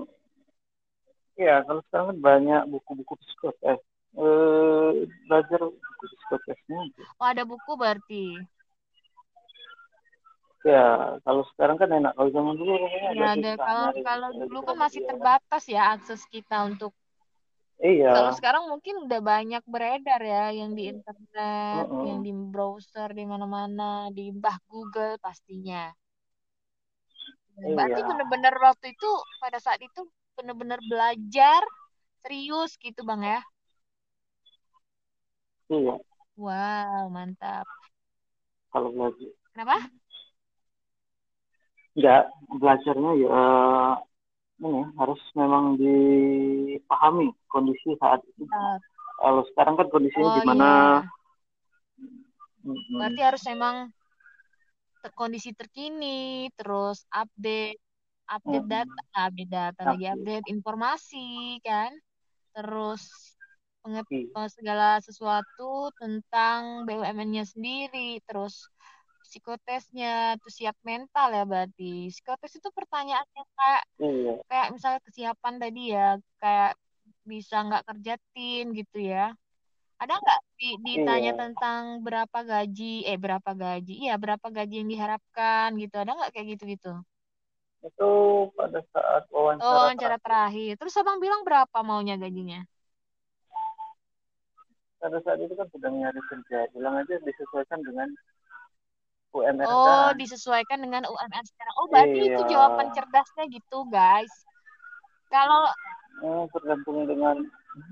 Iya, kalau sekarang kan banyak buku-buku psikotes. Eh, belajar buku psikotesnya.
Oh, ada buku berarti.
Ya, kalau sekarang kan enak. Kalau zaman dulu kayaknya
Ya, ada. Kalau
nyari.
kalau dulu kan masih terbatas ya akses kita untuk.
Iya.
Kalau sekarang mungkin udah banyak beredar ya, yang di internet,
Mm-mm.
yang di browser, di mana-mana, di bah Google pastinya. Berarti
Iya.
bener-bener waktu itu pada saat itu bener-bener belajar serius gitu bang ya.
Iya.
Wow mantap.
Kalau belajar.
Kenapa?
Enggak, belajarnya ya ini harus memang dipahami kondisi saat itu.
Mantap.
Kalau sekarang kan kondisinya
Oh
gimana?
iya. Berarti harus memang kondisi terkini, terus update, update
Mm-mm.
data, update data lagi Update. informasi kan, terus penget-
Iya.
eh, segala sesuatu tentang BUMN-nya sendiri, terus psikotesnya, terus siap mental ya berarti. Psikotes itu pertanyaannya kayak
Iya.
kayak misalnya kesiapan tadi ya, kayak bisa nggak kerja tim gitu ya. Ada nggak di- ditanya
Iya.
tentang berapa gaji, eh berapa gaji, iya berapa gaji yang diharapkan gitu, ada nggak kayak gitu-gitu?
Itu pada saat
Oh,
wawancara
wawancara
terakhir.
terakhir. Terus abang bilang berapa maunya gajinya?
Pada saat itu kan sedang nyari kerja. Bilang aja disesuaikan dengan UMR
Oh,
sekarang.
disesuaikan dengan UMR sekarang. Oh, berarti itu
Iya.
jawaban cerdasnya gitu, guys. Kalau
Eh, tergantung dengan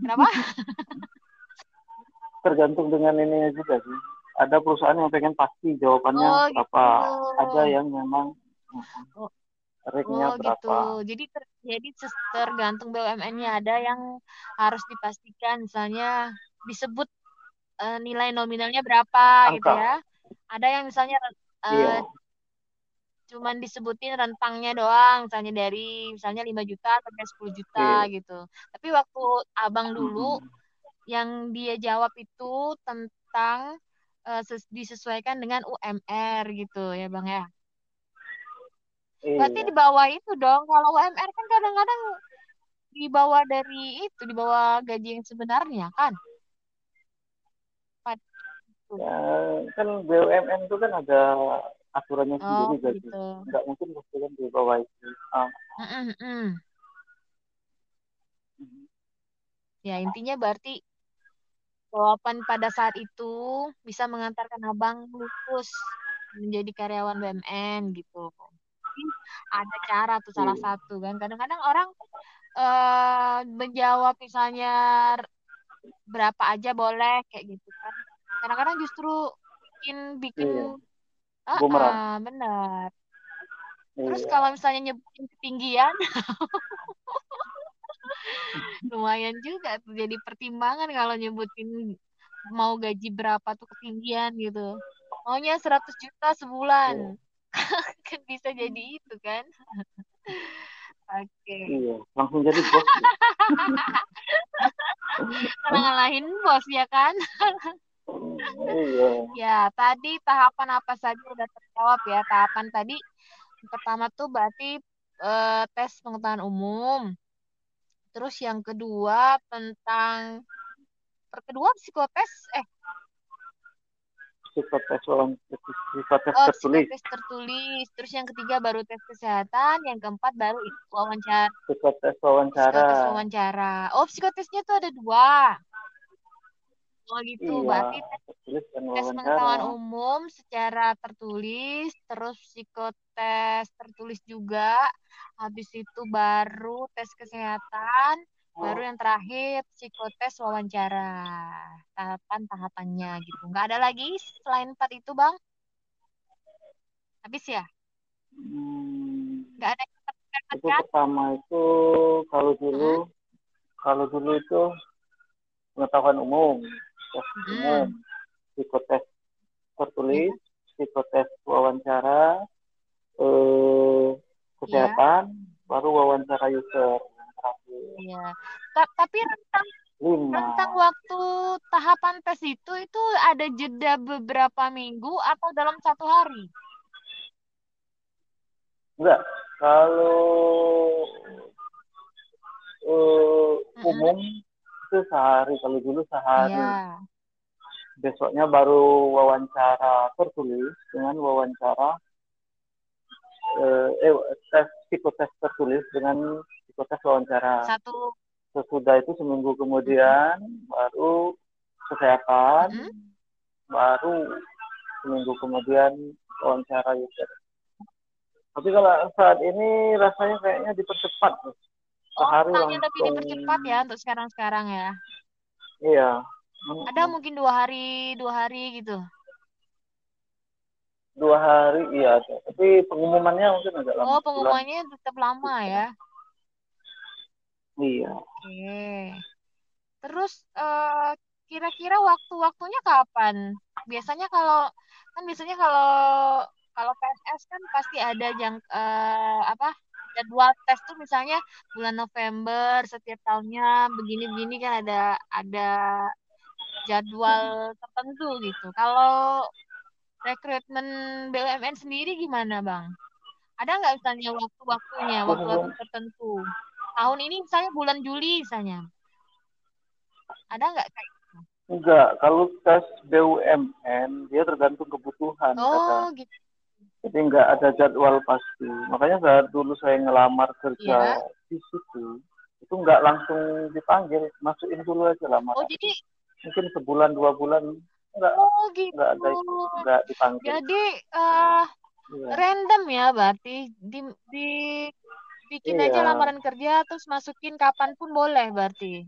kenapa? (laughs)
tergantung dengan ininya juga sih. Ada perusahaan yang pengen pasti jawabannya
Oh,
berapa.
gitu.
Ada yang memang
Oh,
rate-nya
Oh
berapa.
gitu. Jadi ter, jadi tergantung BUMN-nya ada yang harus dipastikan misalnya disebut eh, nilai nominalnya berapa gitu
Angka.
ya. Ada yang misalnya
Iya.
eh, cuman disebutin rentangnya doang misalnya dari misalnya 5 juta sampai 10 juta
Iya.
gitu. Tapi waktu Abang dulu
Mm-mm.
Yang dia jawab itu tentang eh, ses- disesuaikan dengan UMR gitu ya Bang ya. Berarti
Iya.
di bawah itu dong. Kalau UMR kan kadang-kadang di bawah dari itu, di bawah gaji yang sebenarnya kan. Pad-
Ya, kan BUMN itu kan ada aturannya
Oh
sendiri gaji.
gitu.
Nggak mungkin pasti kan di bawah itu. Ah,
Mm-mm, mm. Ya intinya berarti jawaban pada saat itu bisa mengantarkan abang lulus menjadi karyawan BUMN gitu. Ada cara tuh salah
iya.
satu kan. Kadang-kadang orang eh menjawab misalnya berapa aja boleh kayak gitu kan. Kadang-kadang justru bikin bikin ah
Bumerang.
ah, benar. Terus
Iya.
kalau misalnya nyebutin ketinggian (laughs) lumayan juga tuh jadi pertimbangan kalau nyebutin mau gaji berapa tuh ketinggian gitu. Maunya 100 juta sebulan.
Iya. (laughs)
kan bisa jadi itu kan. Oke.
Iya, langsung jadi bos. (laughs)
karena ngalahin bos ya kan?
Iya.
ya tadi tahapan apa saja udah terjawab ya. Tahapan tadi pertama tuh berarti eh, tes pengetahuan umum terus yang kedua tentang kedua psikotes eh.
Psikotes wawan- psikotes
oh
tertulis,
psikotes tertulis. Terus yang ketiga baru tes kesehatan yang keempat baru wawancara
psikotes
psikotes
wawancara.
wawancara. Oh psikotesnya tuh ada dua oh gitu
Iya,
berarti tes tes pengetahuan umum secara tertulis, terus psikotes tertulis juga, habis itu baru tes kesehatan, baru yang terakhir psikotes wawancara. Tahapan-tahapannya gitu. Nggak ada lagi selain empat itu, Bang? Habis ya?
Hmm,
Nggak ada yang terpikirkan
itu
kan?
pertama itu kalau dulu, kalau dulu itu pengetahuan umum, tes umum, psikotes tertulis, psikotes wawancara, eh, kesehatan, baru wawancara user.
Iya. Ta- Tapi rentang
Lima.
rentang waktu tahapan tes itu itu ada jeda beberapa minggu atau dalam satu hari?
Enggak, kalau
Mm-mm.
umum itu sehari, kalau dulu sehari.
Iya.
Besoknya baru wawancara tertulis dengan wawancara eh, eh tes psikotes tertulis dengan psikotes wawancara.
Satu
Sesudah itu seminggu kemudian baru kesehatan,
Mm-mm.
baru seminggu kemudian wawancara user. Tapi kalau saat ini rasanya kayaknya dipercepat. nih.
Oh,
Sehari
lebih
langsung.
dipercepat ya untuk sekarang-sekarang ya.
Iya.
Ada mungkin dua hari, dua hari gitu.
Dua hari, iya. Tapi pengumumannya mungkin agak lama.
Oh, pengumumannya tetap lama ya.
Iya.
Oke. Terus eh, kira-kira waktu-waktunya kapan? Biasanya kalau kan biasanya kalau kalau PNS kan pasti ada yang eh, apa jadwal tes tuh misalnya bulan November setiap tahunnya begini-begini kan ada ada jadwal tertentu gitu. Kalau rekrutmen BUMN sendiri gimana, Bang? Ada nggak misalnya waktu-waktunya, waktu-waktu tertentu? Tahun ini misalnya bulan Juli misalnya. Ada nggak kayak gitu?
Enggak, kalau tes BUMN dia tergantung kebutuhan.
Oh,
kadang.
gitu.
Jadi enggak ada jadwal pasti. Makanya saat dulu saya ngelamar kerja
Iya.
di situ, itu enggak langsung dipanggil, masukin dulu aja lamaran.
Oh, jadi
Mungkin sebulan dua bulan enggak
oh gitu.
enggak ada itu, enggak dipanggil.
Jadi eh
Iya.
random ya berarti di di bikin aja
Iya.
lamaran kerja terus masukin kapan pun boleh berarti.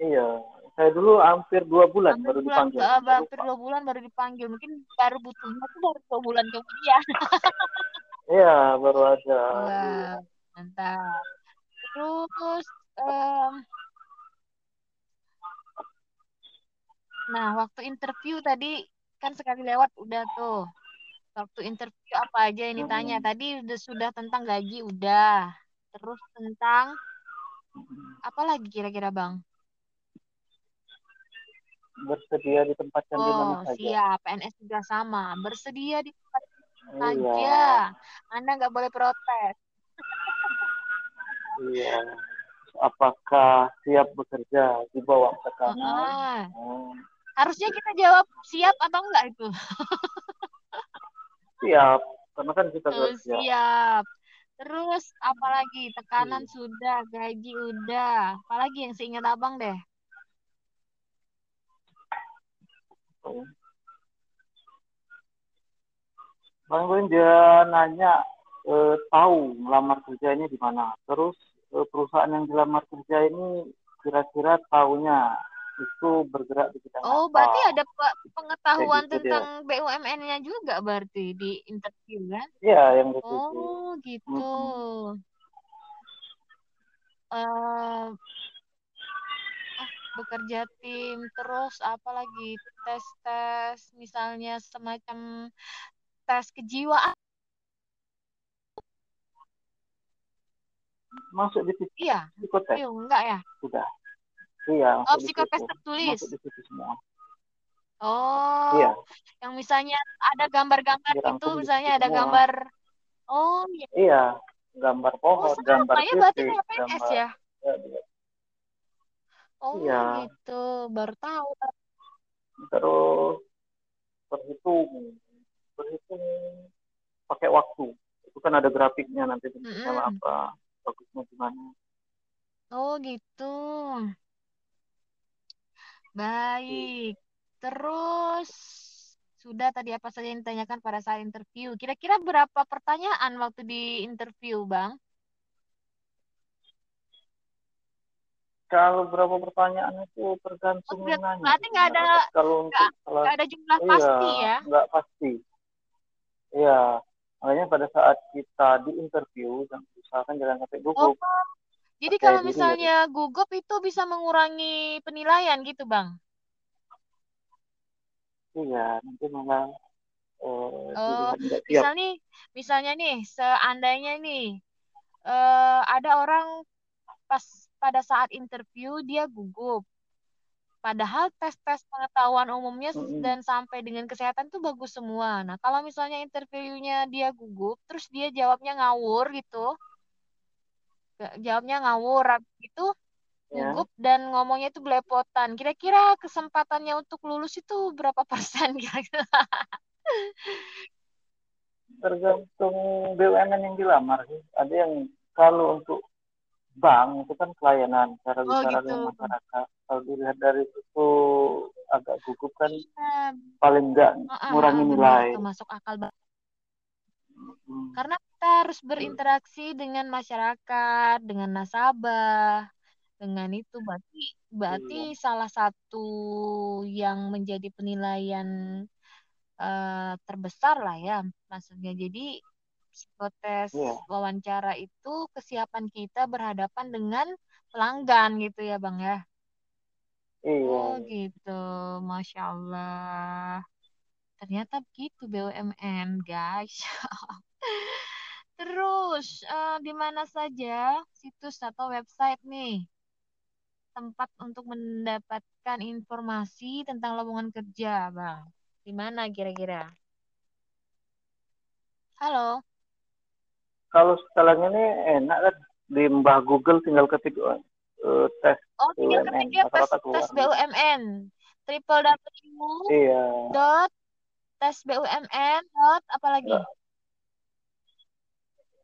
Iya. Saya dulu hampir dua bulan
Hampir
baru
bulan,
dipanggil. Saya
hampir dua bulan baru dipanggil. Mungkin baru butuhnya tuh baru dua bulan kemudian. (laughs)
Iya, baru ada.
Wow, mantap. Terus, em, nah waktu interview tadi kan sekali lewat udah tuh. Waktu interview apa aja yang ditanya?
Mm-mm.
Tadi udah sudah tentang gaji udah. Terus tentang apa lagi kira-kira Bang?
Bersedia ditempatkan di mana
Oh,
saja.
siap. PNS juga sama. Bersedia di tempat
Iya.
saja. Anda nggak boleh protes. (laughs)
Iya. Apakah siap bekerja di bawah tekanan?
Heeh.
Oh,
Harusnya kita jawab siap atau enggak itu? (laughs)
siap, karena kan kita
Tuh,
kerja.
siap. Terus apalagi tekanan sudah, gaji udah. Apalagi yang seingat abang deh.
Paling dia nanya eh, tahu ngelamar kerjanya di mana. Terus eh, perusahaan yang dilamar kerja ini kira-kira tahunya itu bergerak di bidang
Oh,
apa?
berarti ada pe- pengetahuan
gitu dia.
tentang BUMN-nya juga berarti di interview kan?
Iya, yang begitu.
Oh, gitu. Eh, ah, bekerja tim terus apa lagi tes tes misalnya semacam tes kejiwaan.
Masuk di
iya.
Psikotes
iya enggak ya?
Sudah. Iya
oh psikotes tertulis?
Masuk di situ semua.
Oh
iya.
yang misalnya ada gambar-gambar itu misalnya ada semua. gambar oh iya.
Iya gambar pohon oh, gambar
ya berarti PNS ya, ya Oh iya. gitu, baru tahu.
Terus berhitung, berhitung pakai waktu. Itu kan ada grafiknya nanti mm -hmm. apa, bagusnya gimana.
Oh gitu. Baik. Terus sudah tadi apa saja yang ditanyakan pada saat interview. Kira-kira berapa pertanyaan waktu di interview, Bang?
Kalau berapa pertanyaan itu tergantung oh, nanya.
Berarti nggak ada kalau untuk ada jumlah iya, pasti ya?
Nggak pasti. Iya, makanya pada saat kita di interview dan usahakan jangan sampai gugup. Oh,
jadi kalau misalnya gugup itu bisa mengurangi penilaian gitu, bang?
Iya, nanti malah
uh, oh, misalnya, misalnya nih, seandainya nih uh, ada orang pas pada saat interview dia gugup. Padahal tes-tes pengetahuan umumnya mm-hmm. dan sampai dengan kesehatan tuh bagus semua. Nah, kalau misalnya interviewnya dia gugup, terus dia jawabnya ngawur gitu, jawabnya ngawur gitu, yeah. gugup dan ngomongnya itu belepotan. Kira-kira kesempatannya untuk lulus itu berapa persen (laughs) kira-kira?
Tergantung BUMN yang dilamar sih. Ada yang kalau untuk bank itu kan pelayanan cara oh, bicara gitu. dengan masyarakat kalau dilihat dari itu agak gugup kan ya. paling enggak oh, ngurangi uh, nilai
masuk akal banget hmm. karena kita harus berinteraksi hmm. dengan masyarakat dengan nasabah dengan itu berarti berarti hmm. salah satu yang menjadi penilaian uh, terbesar lah ya maksudnya jadi psikotes yeah. wawancara itu kesiapan kita berhadapan dengan pelanggan gitu ya bang ya?
Iya.
Oh gitu. Masya Allah. Ternyata begitu BUMN guys. (laughs) Terus uh, di mana saja situs atau website nih tempat untuk mendapatkan informasi tentang lowongan kerja bang? Di mana kira-kira? Halo
kalau sekarang ini enak kan di mbah Google tinggal ketik uh, tes
oh, tinggal BUMN. ketik ya tes, tes BUMN www iya. dot tes BUMN dot apa lagi? Ya.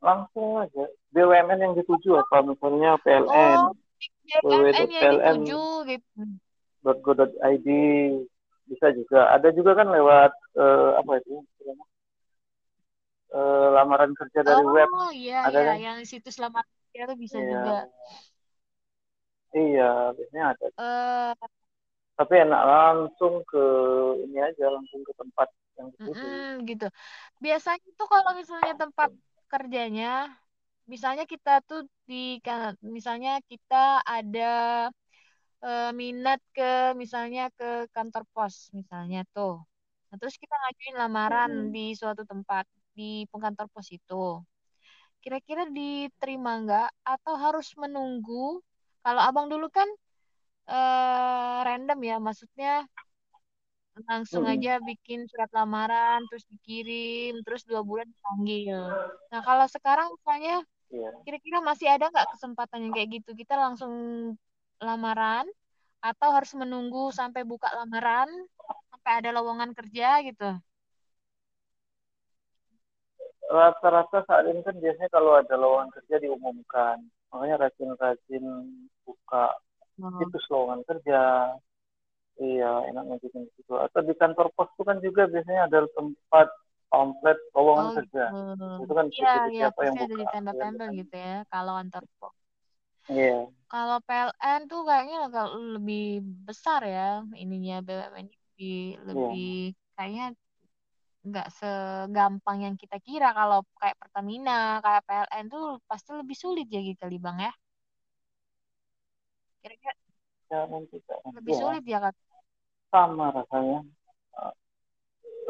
langsung aja. BUMN yang dituju apa? Misalnya PLN oh,
BUMN yang dituju gitu
.go.id bisa juga. Ada juga kan lewat uh, apa itu uh, lamaran kerja dari
oh,
web.
Oh iya, ada iya. Kan? yang situs lamaran kerja itu bisa iya. juga.
Iya, biasanya ada.
Uh,
Tapi enak langsung ke ini aja, langsung ke tempat yang
dituju. Mm, gitu. Biasanya tuh kalau misalnya tempat kerjanya, misalnya kita tuh di misalnya kita ada uh, minat ke misalnya ke kantor pos misalnya tuh. Nah, terus kita ngajuin lamaran hmm. di suatu tempat di pengkantor pos itu. Kira-kira diterima nggak atau harus menunggu? Kalau abang dulu kan eh, random ya, maksudnya langsung hmm. aja bikin surat lamaran, terus dikirim, terus dua bulan dipanggil. Nah kalau sekarang misalnya, iya. kira-kira masih ada nggak kesempatan yang kayak gitu? Kita langsung lamaran atau harus menunggu sampai buka lamaran, sampai ada lowongan kerja gitu?
Rata-rata saat ini kan biasanya kalau ada lowongan kerja diumumkan. Makanya rajin-rajin buka hmm. situs lowongan kerja. Iya enak ngajuin situ. Atau di kantor pos itu kan juga biasanya ada tempat pamflet lowongan oh, kerja.
hmm.
itu kan
iya, iya, siapa yang buka ada di tenda-tenda iya, gitu ya kalau kantor pos.
Iya.
Kalau PLN tuh kayaknya lebih besar ya ininya BUMN lebih lebih yeah. kayaknya nggak segampang yang kita kira. Kalau kayak Pertamina kayak PLN tuh pasti lebih sulit jadi kali bang ya. Kira-kira
pencarian pencarian
lebih
ya,
sulit ya kan
sama rasanya.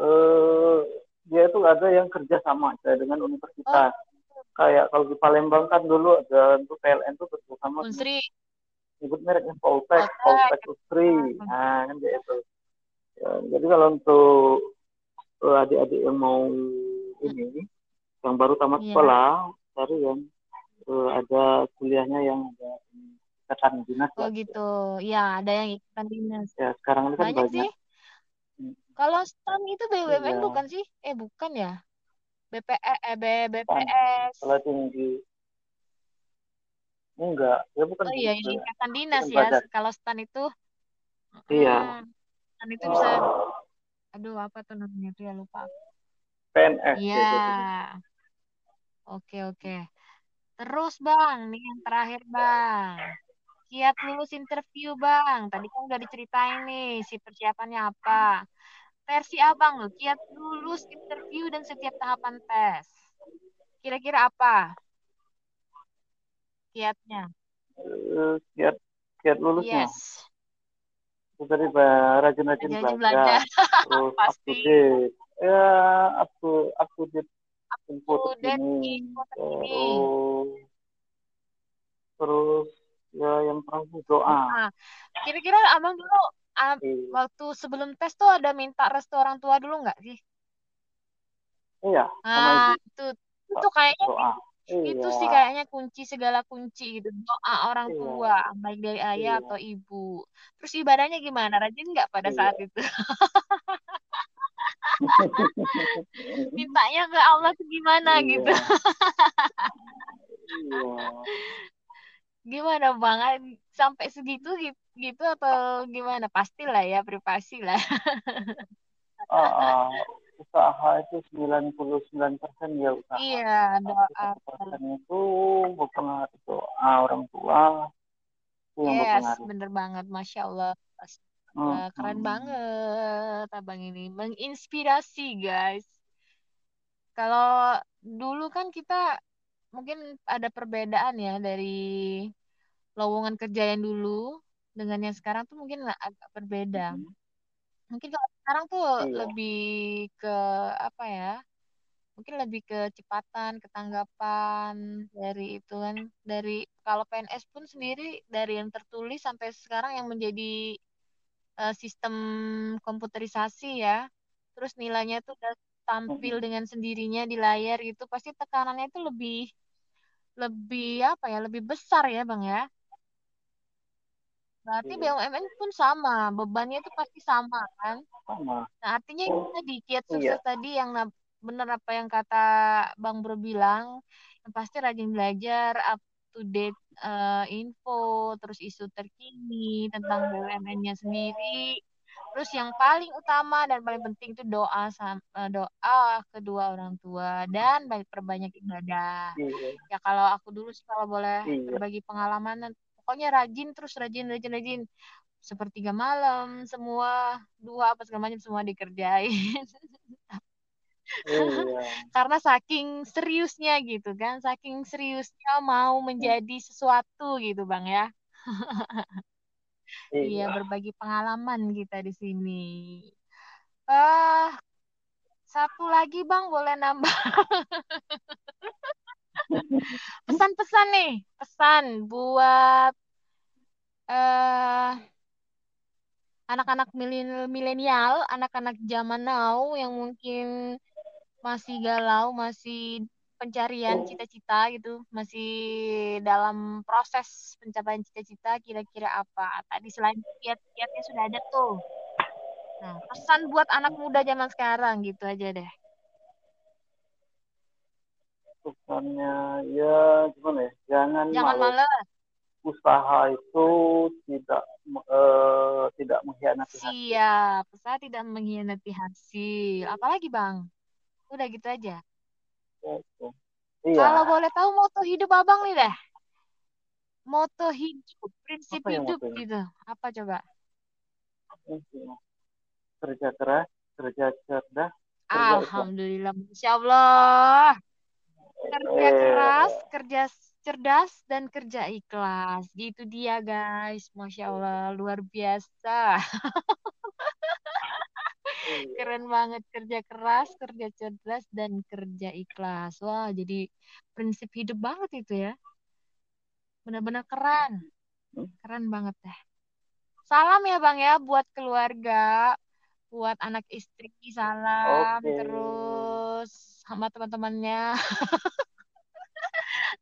Eh dia itu ada yang kerja sama aja dengan universitas.
Oh.
kayak kalau di Palembang kan dulu ada untuk PLN tuh bersama
Unsri.
Sebut mereknya Poltek Poltek Unsri. Nah kan kayak itu. Ya, jadi kalau untuk uh, adik-adik yang mau ini yang baru tamat yeah. sekolah cari yang uh, ada kuliahnya yang ada ikatan dinas
oh gitu. Ya ada yang ikatan dinas.
Ya sekarang ini kan banyak, banyak.
sih. Hmm. kalau STAN itu BUMN iya. bukan sih? Eh bukan ya? BPE eh, BPS
kalau tinggi. Enggak ya bukan
oh iya ini ikatan dinas ya badan. kalau STAN itu.
Iya.
Hmm, STAN itu bisa aduh apa tuh namanya tuh ya lupa
PNS
iya. Oke oke. Terus bang nih yang terakhir bang. Kiat lulus interview bang. Tadi kan udah diceritain nih si persiapannya apa. Versi abang loh kiat lulus interview dan setiap tahapan tes. Kira-kira apa? Kiatnya.
Uh, kiat kiat lulusnya?
Yes
tadi rajin-rajin belajar. terus (laughs) Pasti. up to date ya up to up to date info terkini terus terus ya yang terakhir doa nah,
kira-kira abang dulu um, iya. waktu sebelum tes tuh ada minta restu orang tua dulu nggak sih
iya
ah itu itu kayaknya doa. Iya. Itu sih kayaknya kunci segala kunci gitu. Doa orang iya. tua, baik dari ayah iya. atau ibu. Terus ibadahnya gimana? Rajin nggak pada iya. saat itu? (laughs) Mintanya ke Allah tuh gimana iya. gitu. iya. Gimana Bang? Sampai segitu gitu, gitu atau gimana? Pastilah ya, privasi lah.
uh, uh, usaha itu 99 persen ya usaha.
Iya, doa.
persen itu berpengaruh doa orang tua.
Itu yes, bener banget, masya Allah. Hmm. Keren hmm. banget abang ini, menginspirasi guys. Kalau dulu kan kita mungkin ada perbedaan ya dari lowongan kerja yang dulu dengan yang sekarang tuh mungkin agak berbeda. Hmm mungkin kalau sekarang tuh iya. lebih ke apa ya mungkin lebih kecepatan ketanggapan dari itu kan dari kalau PNS pun sendiri dari yang tertulis sampai sekarang yang menjadi uh, sistem komputerisasi ya terus nilainya tuh udah tampil dengan sendirinya di layar gitu pasti tekanannya itu lebih lebih apa ya lebih besar ya bang ya Berarti iya. BUMN pun sama, bebannya itu pasti sama kan?
Sama.
Nah, artinya itu tadi kiat iya. sukses iya. tadi yang benar apa yang kata Bang Bro bilang, yang pasti rajin belajar, up to date uh, info, terus isu terkini tentang BUMN-nya sendiri. Terus yang paling utama dan paling penting itu doa uh, doa kedua orang tua dan baik perbanyak ibadah. Iya. Ya kalau aku dulu kalau boleh iya. berbagi pengalaman pokoknya rajin terus rajin rajin rajin. Sepertiga malam semua dua apa segala macam semua dikerjain. Iya. (laughs) karena saking seriusnya gitu kan saking seriusnya mau menjadi sesuatu gitu bang ya. (laughs) Iya. iya. berbagi pengalaman kita di sini. Uh, satu lagi bang boleh nambah (laughs) Pesan-pesan nih, pesan buat uh, anak-anak milenial, anak-anak zaman now yang mungkin masih galau, masih pencarian cita-cita gitu, masih dalam proses pencapaian cita-cita, kira-kira apa? Tadi selain kiat-kiatnya sudah ada tuh. Nah, pesan buat anak muda zaman sekarang gitu aja deh
pesannya ya gimana ya jangan
jangan malas,
usaha itu tidak uh, tidak mengkhianati
siap hasil. usaha tidak mengkhianati hasil apalagi bang? Udah gitu aja.
Ya, iya.
kalau boleh tahu moto hidup abang nih deh. Moto hidup prinsip apa hidup gitu. Apa coba?
Kerja keras kerja cerdas
Alhamdulillah, Masya Allah kerja keras, kerja cerdas dan kerja ikhlas. Gitu dia guys. Masya Allah, luar biasa. Keren banget kerja keras, kerja cerdas dan kerja ikhlas. Wah, jadi prinsip hidup banget itu ya. Benar-benar keren.
Hmm?
Keren banget deh. Salam ya Bang ya buat keluarga, buat anak istri, salam
Oke.
terus sama teman-temannya. (laughs)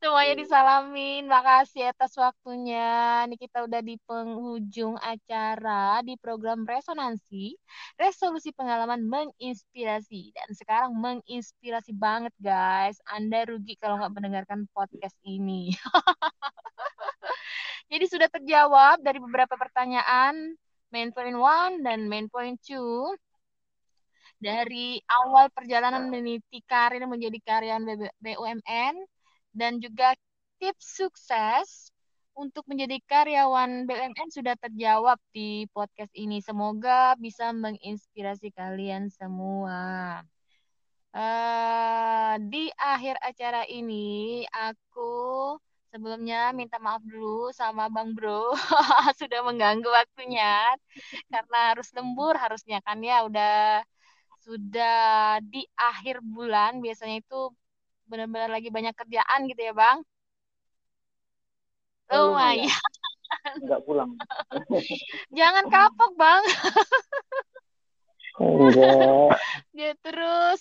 Semuanya disalamin. Makasih atas waktunya. Ini kita udah di penghujung acara di program Resonansi. Resolusi pengalaman menginspirasi. Dan sekarang menginspirasi banget guys. Anda rugi kalau nggak mendengarkan podcast ini. (laughs) Jadi sudah terjawab dari beberapa pertanyaan. Main point one dan main point two dari awal perjalanan meniti karir menjadi karyawan BUMN dan juga tips sukses untuk menjadi karyawan BUMN sudah terjawab di podcast ini. Semoga bisa menginspirasi kalian semua. Uh, di akhir acara ini, aku sebelumnya minta maaf dulu sama Bang Bro (laughs) sudah mengganggu waktunya karena harus lembur harusnya kan ya udah sudah di akhir bulan biasanya itu benar-benar lagi banyak kerjaan gitu ya bang?
Oh, lumayan. Nggak pulang. (laughs)
Jangan kapok bang.
Enggak.
Ya terus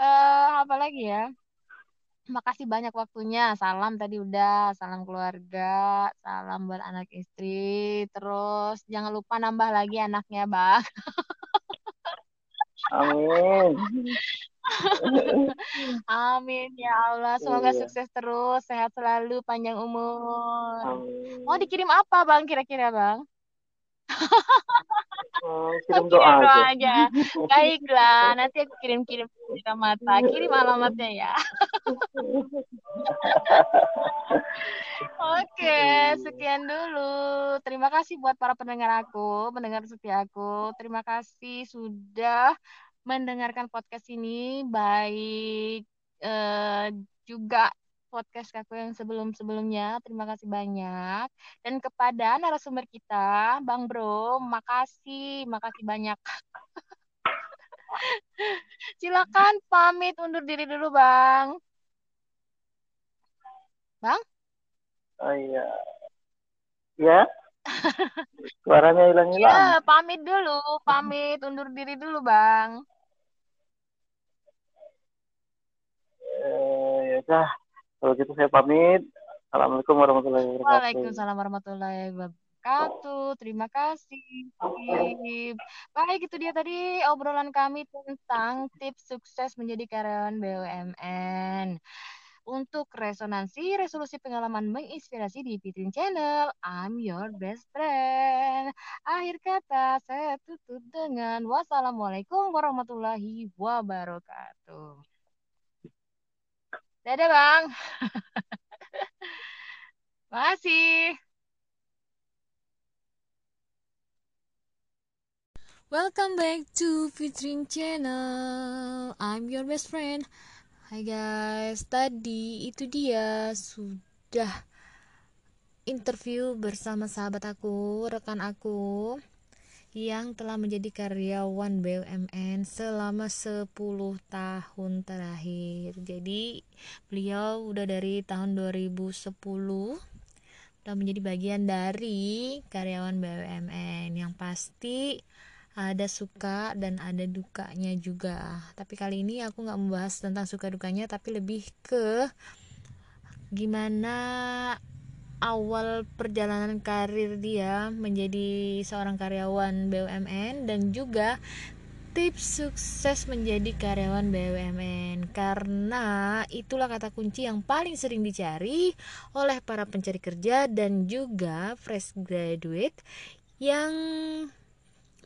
uh, apa lagi ya? Makasih banyak waktunya. Salam tadi udah salam keluarga salam buat anak istri. Terus jangan lupa nambah lagi anaknya bang (laughs)
amin (laughs)
Amin ya Allah. Semoga iya. sukses terus, sehat selalu, panjang umur. Amin. Mau dikirim apa Bang kira-kira Bang?
Oh, (laughs) kirim doa, kirim doa aja.
aja. Baiklah, nanti aku kirim-kirim mata. Kirim alamatnya ya. (laughs) Oke, sekian dulu. Terima kasih buat para pendengar aku, pendengar setia aku. Terima kasih sudah mendengarkan podcast ini baik eh, juga podcast aku yang sebelum-sebelumnya. Terima kasih banyak. Dan kepada narasumber kita, Bang Bro, makasih, makasih banyak. (laughs) Silakan pamit undur diri dulu, Bang. Bang?
Oh iya. Ya. (laughs) Suaranya hilang-hilang.
Ya, pamit dulu, pamit undur diri dulu, Bang.
eh, ya udah kalau gitu saya pamit assalamualaikum warahmatullahi wabarakatuh
waalaikumsalam warahmatullahi wabarakatuh terima kasih baik itu dia tadi obrolan kami tentang tips sukses menjadi karyawan BUMN untuk resonansi resolusi pengalaman menginspirasi di Fitrin Channel. I'm your best friend. Akhir kata saya tutup dengan wassalamualaikum warahmatullahi wabarakatuh. Dadah Bang. (laughs) Makasih. Welcome back to Fitrin Channel. I'm your best friend. Hai guys, tadi itu dia sudah interview bersama sahabat aku, rekan aku yang telah menjadi karyawan BUMN selama 10 tahun terakhir. Jadi beliau udah dari tahun 2010 udah menjadi bagian dari karyawan BUMN yang pasti ada suka dan ada dukanya juga. Tapi kali ini aku nggak membahas tentang suka dukanya, tapi lebih ke gimana awal perjalanan karir dia menjadi seorang karyawan BUMN dan juga tips sukses menjadi karyawan BUMN karena itulah kata kunci yang paling sering dicari oleh para pencari kerja dan juga fresh graduate yang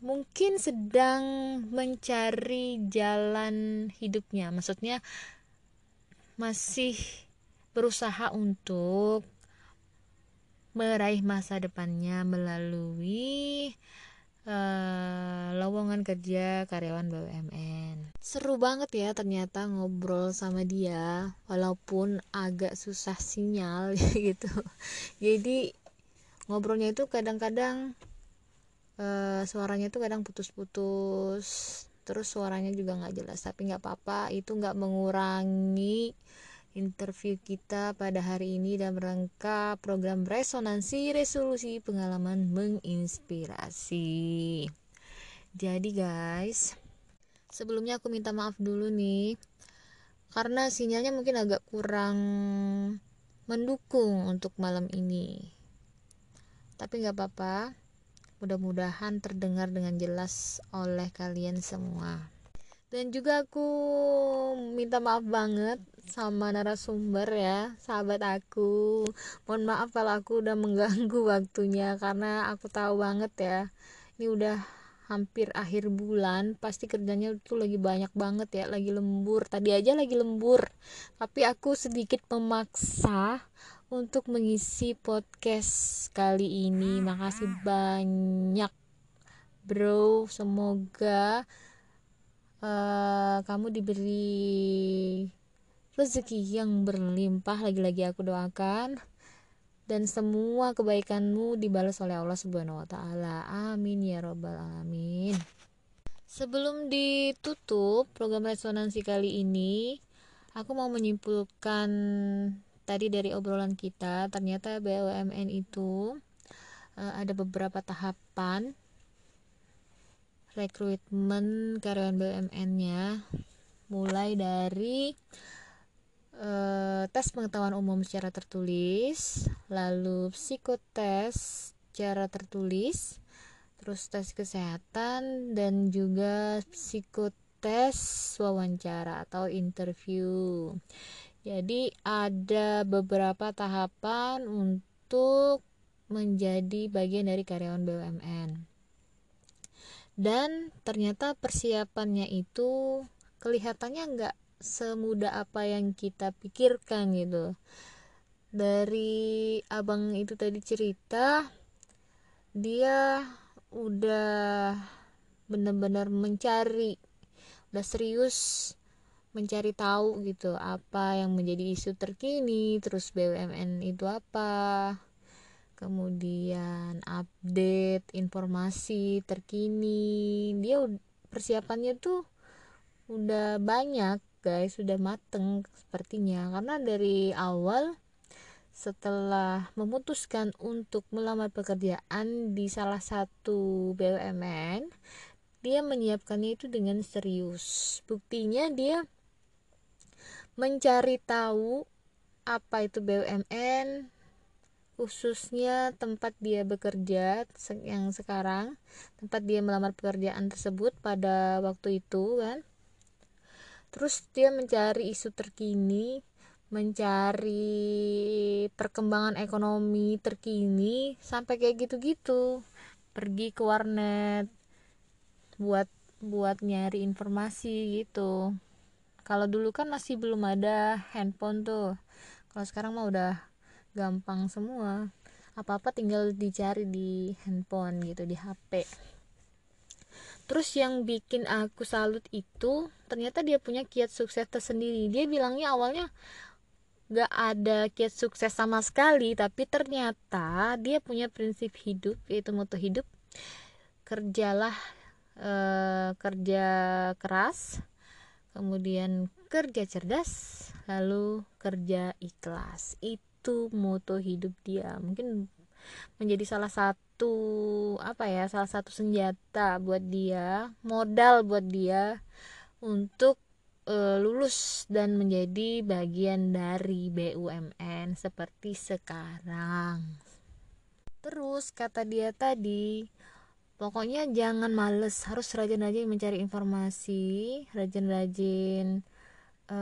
mungkin sedang mencari jalan hidupnya maksudnya masih berusaha untuk meraih masa depannya melalui uh, lowongan kerja karyawan BUMN. seru banget ya ternyata ngobrol sama dia walaupun agak susah sinyal (laughs) gitu jadi ngobrolnya itu kadang-kadang uh, suaranya itu kadang putus-putus terus suaranya juga nggak jelas tapi nggak apa-apa. Itu nggak mengurangi interview kita pada hari ini dan rangka program resonansi resolusi pengalaman menginspirasi. Jadi guys sebelumnya aku minta maaf dulu nih karena sinyalnya mungkin agak kurang mendukung untuk malam ini. Tapi nggak apa-apa mudah-mudahan terdengar dengan jelas oleh kalian semua. Dan juga aku minta maaf banget sama narasumber ya sahabat aku. Mohon maaf kalau aku udah mengganggu (laughs) waktunya karena aku tahu banget ya ini udah hampir akhir bulan pasti kerjanya tuh lagi banyak banget ya lagi lembur. Tadi aja lagi lembur tapi aku sedikit memaksa untuk mengisi podcast kali ini makasih banyak bro semoga uh, kamu diberi rezeki yang berlimpah lagi-lagi aku doakan dan semua kebaikanmu dibalas oleh Allah Subhanahu wa taala. Amin ya robbal alamin. Sebelum ditutup program resonansi kali ini, aku mau menyimpulkan tadi dari obrolan kita, ternyata BUMN itu uh, ada beberapa tahapan rekrutmen karyawan BUMN-nya mulai dari uh, tes pengetahuan umum secara tertulis, lalu psikotes secara tertulis, terus tes kesehatan dan juga psikotes wawancara atau interview. Jadi ada beberapa tahapan untuk menjadi bagian dari karyawan BUMN. Dan ternyata persiapannya itu kelihatannya nggak semudah apa yang kita pikirkan gitu dari abang itu tadi cerita dia udah benar-benar mencari udah serius mencari tahu gitu apa yang menjadi isu terkini terus BUMN itu apa kemudian update informasi terkini. Dia persiapannya tuh udah banyak guys sudah mateng sepertinya. Karena dari awal setelah memutuskan untuk melamar pekerjaan di salah satu BUMN dia menyiapkannya itu dengan serius. Buktinya dia mencari tahu apa itu BUMN khususnya tempat dia bekerja yang sekarang tempat dia melamar pekerjaan tersebut pada waktu itu kan. Terus dia mencari isu terkini mencari perkembangan ekonomi terkini sampai kayak gitu-gitu. Pergi ke warnet buat buat nyari informasi gitu kalau dulu kan masih belum ada handphone tuh. Kalau sekarang mah udah gampang semua. Apa-apa tinggal dicari di handphone gitu di HP terus yang bikin aku salut itu ternyata dia punya kiat sukses tersendiri. Dia bilangnya awalnya gak ada kiat sukses sama sekali tapi ternyata dia punya prinsip hidup yaitu moto hidup kerjalah e, kerja keras kemudian kerja cerdas lalu kerja ikhlas. Itu moto hidup dia. Mungkin menjadi salah satu apa ya salah satu senjata buat dia modal buat dia untuk e, lulus dan menjadi bagian dari BUMN seperti sekarang. Terus kata dia tadi pokoknya jangan males harus rajin-rajin mencari informasi rajin-rajin e,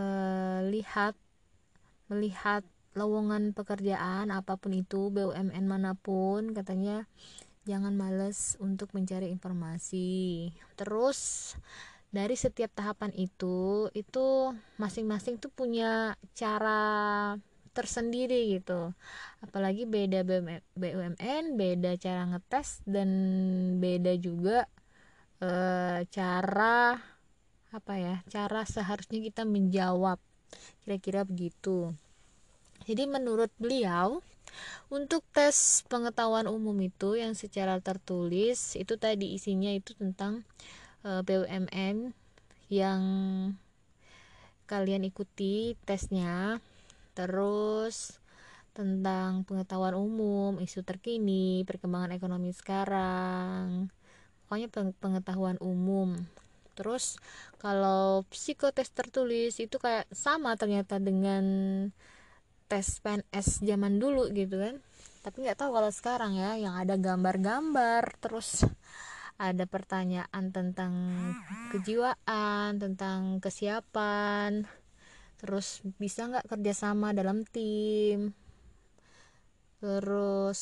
lihat melihat lowongan pekerjaan apa pun itu BUMN mana pun katanya jangan males untuk mencari informasi. Terus dari setiap tahapan itu itu masing-masing tuh punya cara tersendiri gitu. Apalagi beda BUMN beda cara ngetes dan beda juga e, cara apa ya cara seharusnya kita menjawab. Kira-kira begitu. Jadi menurut beliau untuk tes pengetahuan umum itu yang secara tertulis itu tadi isinya itu tentang e, BUMN yang kalian ikuti tesnya terus tentang pengetahuan umum, isu terkini, perkembangan ekonomi sekarang, pokoknya pengetahuan umum. Terus kalau psikotes tertulis itu kayak sama ternyata dengan tes PNS zaman dulu gitu kan. Tapi nggak tahu kalau sekarang ya yang ada gambar-gambar terus ada pertanyaan tentang kejiwaan, tentang kesiapan, terus bisa nggak kerjasama dalam tim, terus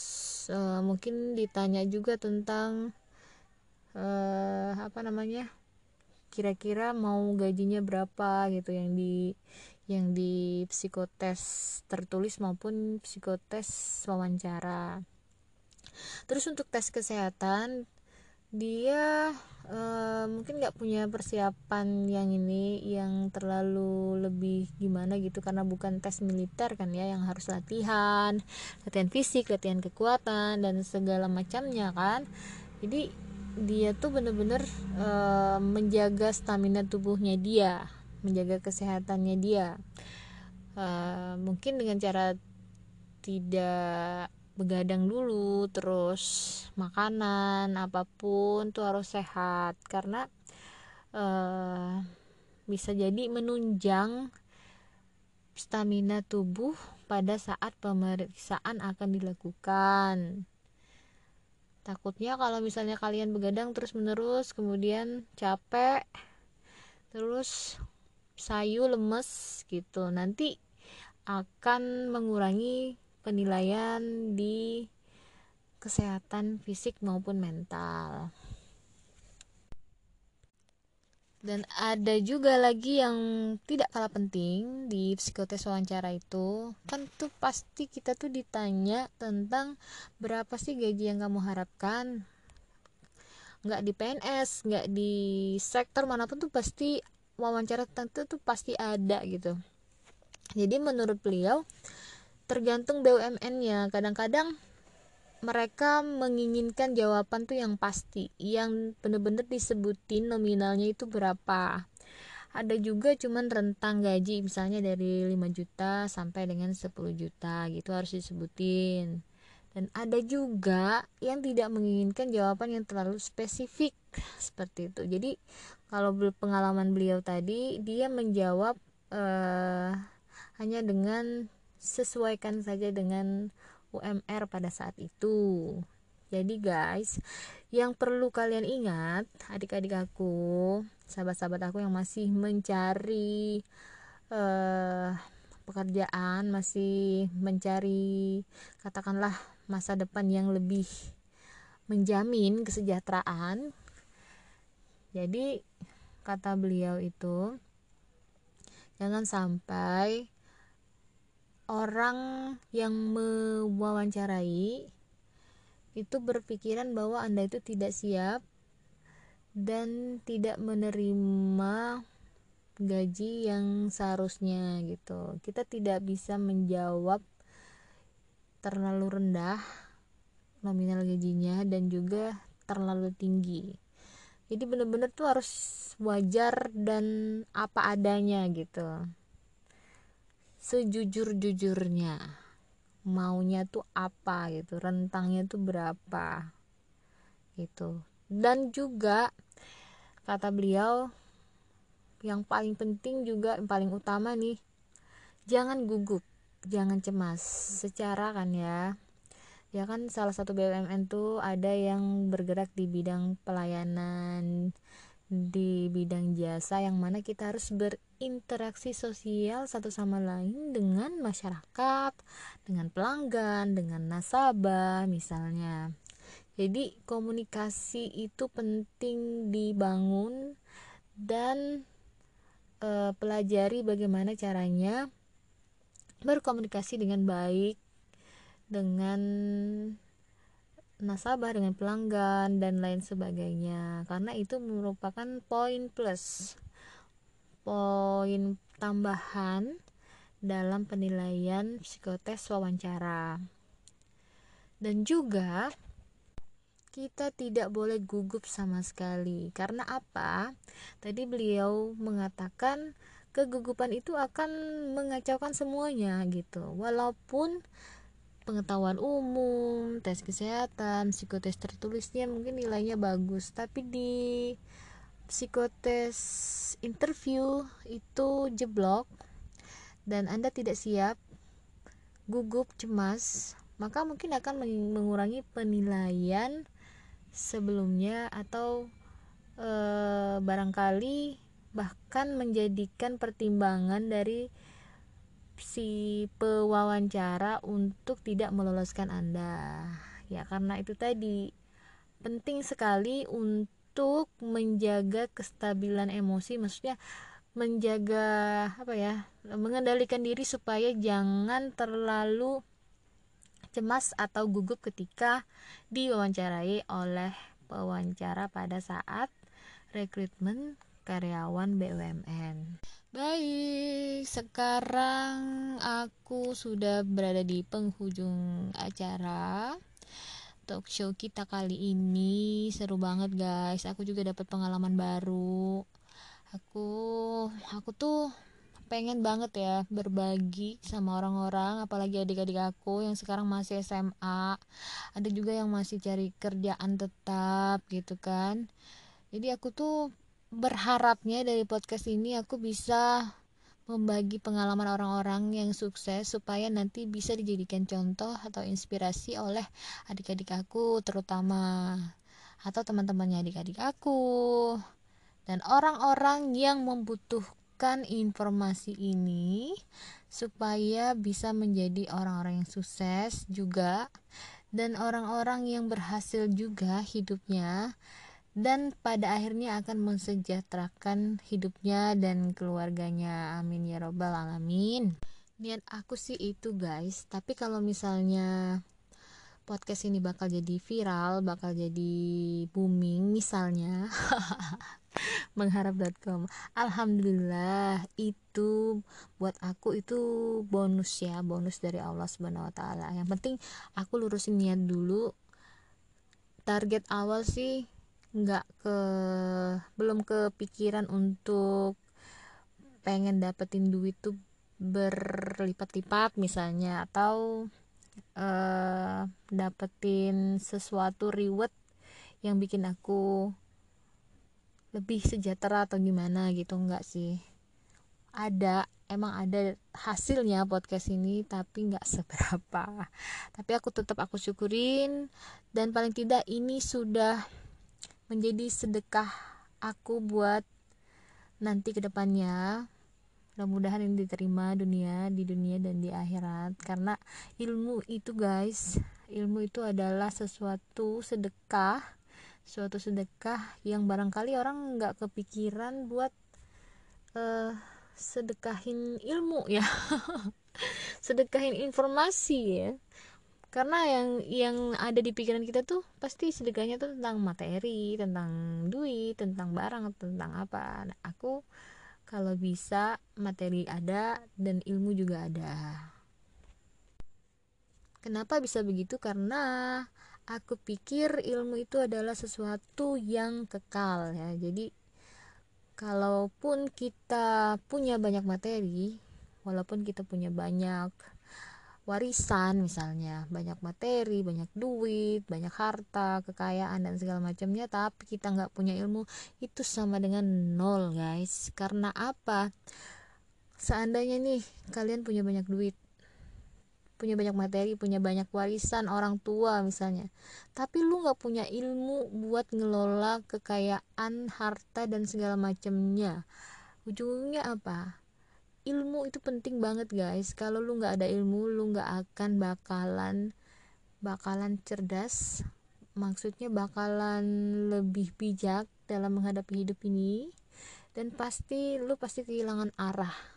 uh, mungkin ditanya juga tentang uh, apa namanya? Kira-kira mau gajinya berapa gitu yang di yang di psikotes tertulis maupun psikotes wawancara. Terus untuk tes kesehatan dia uh, mungkin nggak punya persiapan yang ini yang terlalu lebih gimana gitu karena bukan tes militer kan ya yang harus latihan latihan fisik latihan kekuatan dan segala macamnya kan. Jadi dia tuh bener-bener uh, menjaga stamina tubuhnya dia menjaga kesehatannya dia. Uh, mungkin dengan cara tidak begadang dulu terus makanan apa pun tuh harus sehat. Karena uh, bisa jadi menunjang stamina tubuh pada saat pemeriksaan akan dilakukan. Takutnya kalau misalnya kalian begadang terus menerus kemudian capek terus sayu lemes gitu nanti akan mengurangi penilaian di kesehatan fisik maupun mental. Dan ada juga lagi yang tidak kalah penting di psikotes wawancara itu, kan tuh pasti kita tuh ditanya tentang berapa sih gaji yang kamu harapkan. Nggak di PNS, nggak di sektor mana pun tuh pasti wawancara tentu tuh pasti ada gitu. Jadi menurut beliau tergantung BUMN-nya kadang-kadang mereka menginginkan jawaban tuh yang pasti yang bener-bener disebutin nominalnya itu berapa. Ada juga cuman rentang gaji misalnya dari 5 juta sampai dengan 10 juta gitu harus disebutin. Dan ada juga yang tidak menginginkan jawaban yang terlalu spesifik seperti itu. Jadi kalau pengalaman beliau tadi dia menjawab uh, hanya dengan sesuaikan saja dengan UMR pada saat itu. Jadi guys yang perlu kalian ingat adik-adik aku sahabat-sahabat aku yang masih mencari uh, pekerjaan masih mencari katakanlah masa depan yang lebih menjamin kesejahteraan. Jadi kata beliau itu jangan sampai orang yang mewawancarai itu berpikiran bahwa Anda itu tidak siap dan tidak menerima gaji yang seharusnya gitu. Kita tidak bisa menjawab terlalu rendah nominal gajinya dan juga terlalu tinggi. Jadi benar-benar tuh harus wajar dan apa adanya gitu sejujur-jujurnya maunya tuh apa gitu rentangnya tuh berapa gitu. Dan juga kata beliau yang paling penting juga yang paling utama nih jangan gugup jangan cemas. Secara kan ya ya kan salah satu BUMN tuh ada yang bergerak di bidang pelayanan di bidang jasa yang mana kita harus berinteraksi sosial satu sama lain dengan masyarakat, dengan pelanggan, dengan nasabah misalnya. Jadi komunikasi itu penting dibangun dan e, pelajari bagaimana caranya berkomunikasi dengan baik dengan nasabah dengan pelanggan dan lain sebagainya karena itu merupakan poin plus poin tambahan dalam penilaian psikotes wawancara. Dan juga kita tidak boleh gugup sama sekali. Karena apa? Tadi beliau mengatakan kegugupan itu akan mengacaukan semuanya gitu walaupun pengetahuan umum tes kesehatan psikotes tertulisnya mungkin nilainya bagus tapi di psikotes interview itu jeblok dan anda tidak siap gugup cemas maka mungkin akan mengurangi penilaian sebelumnya atau e, barangkali bahkan menjadikan pertimbangan dari si pewawancara untuk tidak meloloskan Anda. Ya, karena itu tadi penting sekali untuk menjaga kestabilan emosi, maksudnya menjaga apa ya? mengendalikan diri supaya jangan terlalu cemas atau gugup ketika diwawancarai oleh pewawancara pada saat rekrutmen karyawan BUMN. Baik, sekarang aku sudah berada di penghujung acara talk show kita kali ini. Seru banget, guys. Aku juga dapat pengalaman baru. Aku aku tuh pengen banget ya berbagi sama orang-orang apalagi adik-adik aku yang sekarang masih SMA ada juga yang masih cari kerjaan tetap gitu kan jadi aku tuh berharapnya dari podcast ini aku bisa membagi pengalaman orang-orang yang sukses supaya nanti bisa dijadikan contoh atau inspirasi oleh adik-adik aku terutama atau teman-temannya adik-adik aku. Dan orang-orang yang membutuhkan informasi ini supaya bisa menjadi orang-orang yang sukses juga dan orang-orang yang berhasil juga hidupnya dan pada akhirnya akan mensejahterakan hidupnya dan keluarganya. Amin ya robbal alamin. Niat aku sih itu guys. Tapi kalau misalnya podcast ini bakal jadi viral bakal jadi booming misalnya (laughs) mengharap.com alhamdulillah itu buat aku itu bonus ya bonus dari Allah subhanahu wa taala. Yang penting aku lurusin niat dulu. Target awal sih nggak ke belum kepikiran untuk pengen dapetin duit tuh berlipat-lipat misalnya atau uh, dapetin sesuatu reward yang bikin aku lebih sejahtera atau gimana gitu enggak sih. Ada emang ada hasilnya podcast ini tapi nggak (laughs) seberapa. Tapi aku tetap aku syukurin dan paling tidak ini sudah menjadi sedekah aku buat nanti ke depannya mudah-mudahan ini diterima dunia di dunia dan di akhirat. Karena ilmu itu guys ilmu itu adalah sesuatu sedekah suatu sedekah yang barangkali orang nggak kepikiran buat uh, sedekahin ilmu ya. (laughs) Sedekahin informasi ya karena yang yang ada di pikiran kita tuh pasti sedekahnya tuh tentang materi tentang duit tentang barang tentang apa. Nah, aku kalau bisa materi ada dan ilmu juga ada. Kenapa bisa begitu? Karena aku pikir ilmu itu adalah sesuatu yang kekal ya. Jadi kalaupun kita punya banyak materi walaupun kita punya banyak warisan misalnya. Banyak materi banyak duit banyak harta kekayaan dan segala macamnya tapi kita nggak punya ilmu itu sama dengan nol guys. Karena apa? Seandainya nih kalian punya banyak duit punya banyak materi punya banyak warisan orang tua misalnya tapi lu nggak punya ilmu buat ngelola kekayaan harta dan segala macamnya ujungnya apa ilmu itu penting banget guys. Kalau lu nggak ada ilmu lu nggak akan bakalan bakalan cerdas. Maksudnya bakalan lebih bijak dalam menghadapi hidup ini. Dan pasti lu pasti kehilangan arah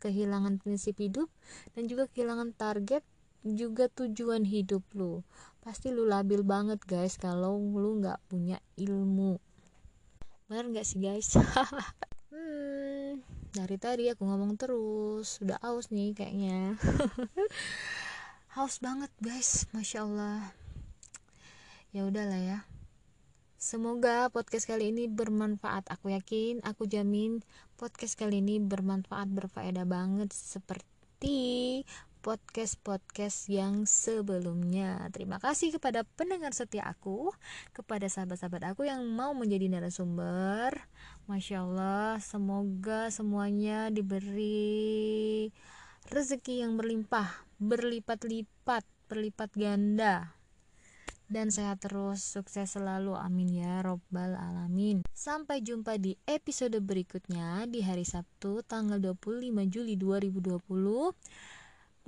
kehilangan prinsip hidup dan juga kehilangan target juga tujuan hidup lu. Pasti lu labil banget guys kalau lu nggak punya ilmu. Bener nggak sih guys (laughs) hmm dari tadi aku ngomong terus. Udah aus nih kayaknya. (laughs) Haus banget guys. Masya allah. Ya udahlah ya. Semoga podcast kali ini bermanfaat. Aku yakin, aku jamin podcast kali ini bermanfaat, berfaedah banget. Seperti podcast-podcast yang sebelumnya. Terima kasih kepada pendengar setia aku, kepada sahabat-sahabat aku yang mau menjadi narasumber. Masya Allah, semoga semuanya diberi rezeki yang berlimpah, berlipat-lipat, berlipat ganda dan sehat terus, sukses selalu, amin ya robbal alamin. Sampai jumpa di episode berikutnya di hari Sabtu tanggal 25 Juli 2020.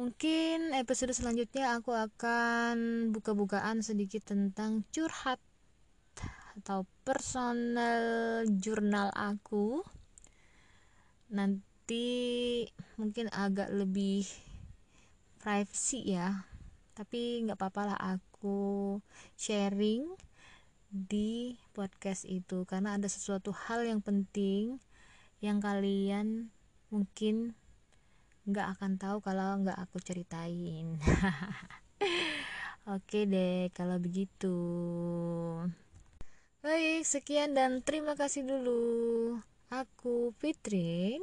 Mungkin episode selanjutnya aku akan buka-bukaan sedikit tentang curhat atau personal jurnal aku. Nanti mungkin agak lebih privacy ya. Tapi nggak apa-apa lah aku aku sharing di podcast itu karena ada sesuatu hal yang penting yang kalian mungkin nggak akan tahu kalau nggak aku ceritain. (laughs) Oke deh kalau begitu. Baik sekian dan terima kasih dulu. Aku Fitrin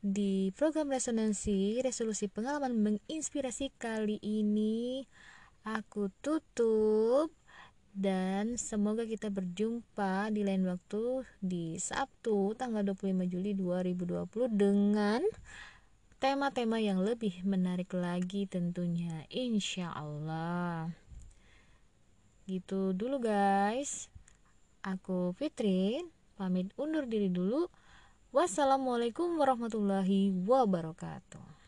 di program resonansi resolusi pengalaman menginspirasi kali ini. Aku tutup dan semoga kita berjumpa di lain waktu di Sabtu tanggal 25 Juli 2020 dengan tema-tema yang lebih menarik lagi tentunya insya Allah. Gitu dulu guys. Aku Fitrin pamit undur diri dulu. Wassalamualaikum warahmatullahi wabarakatuh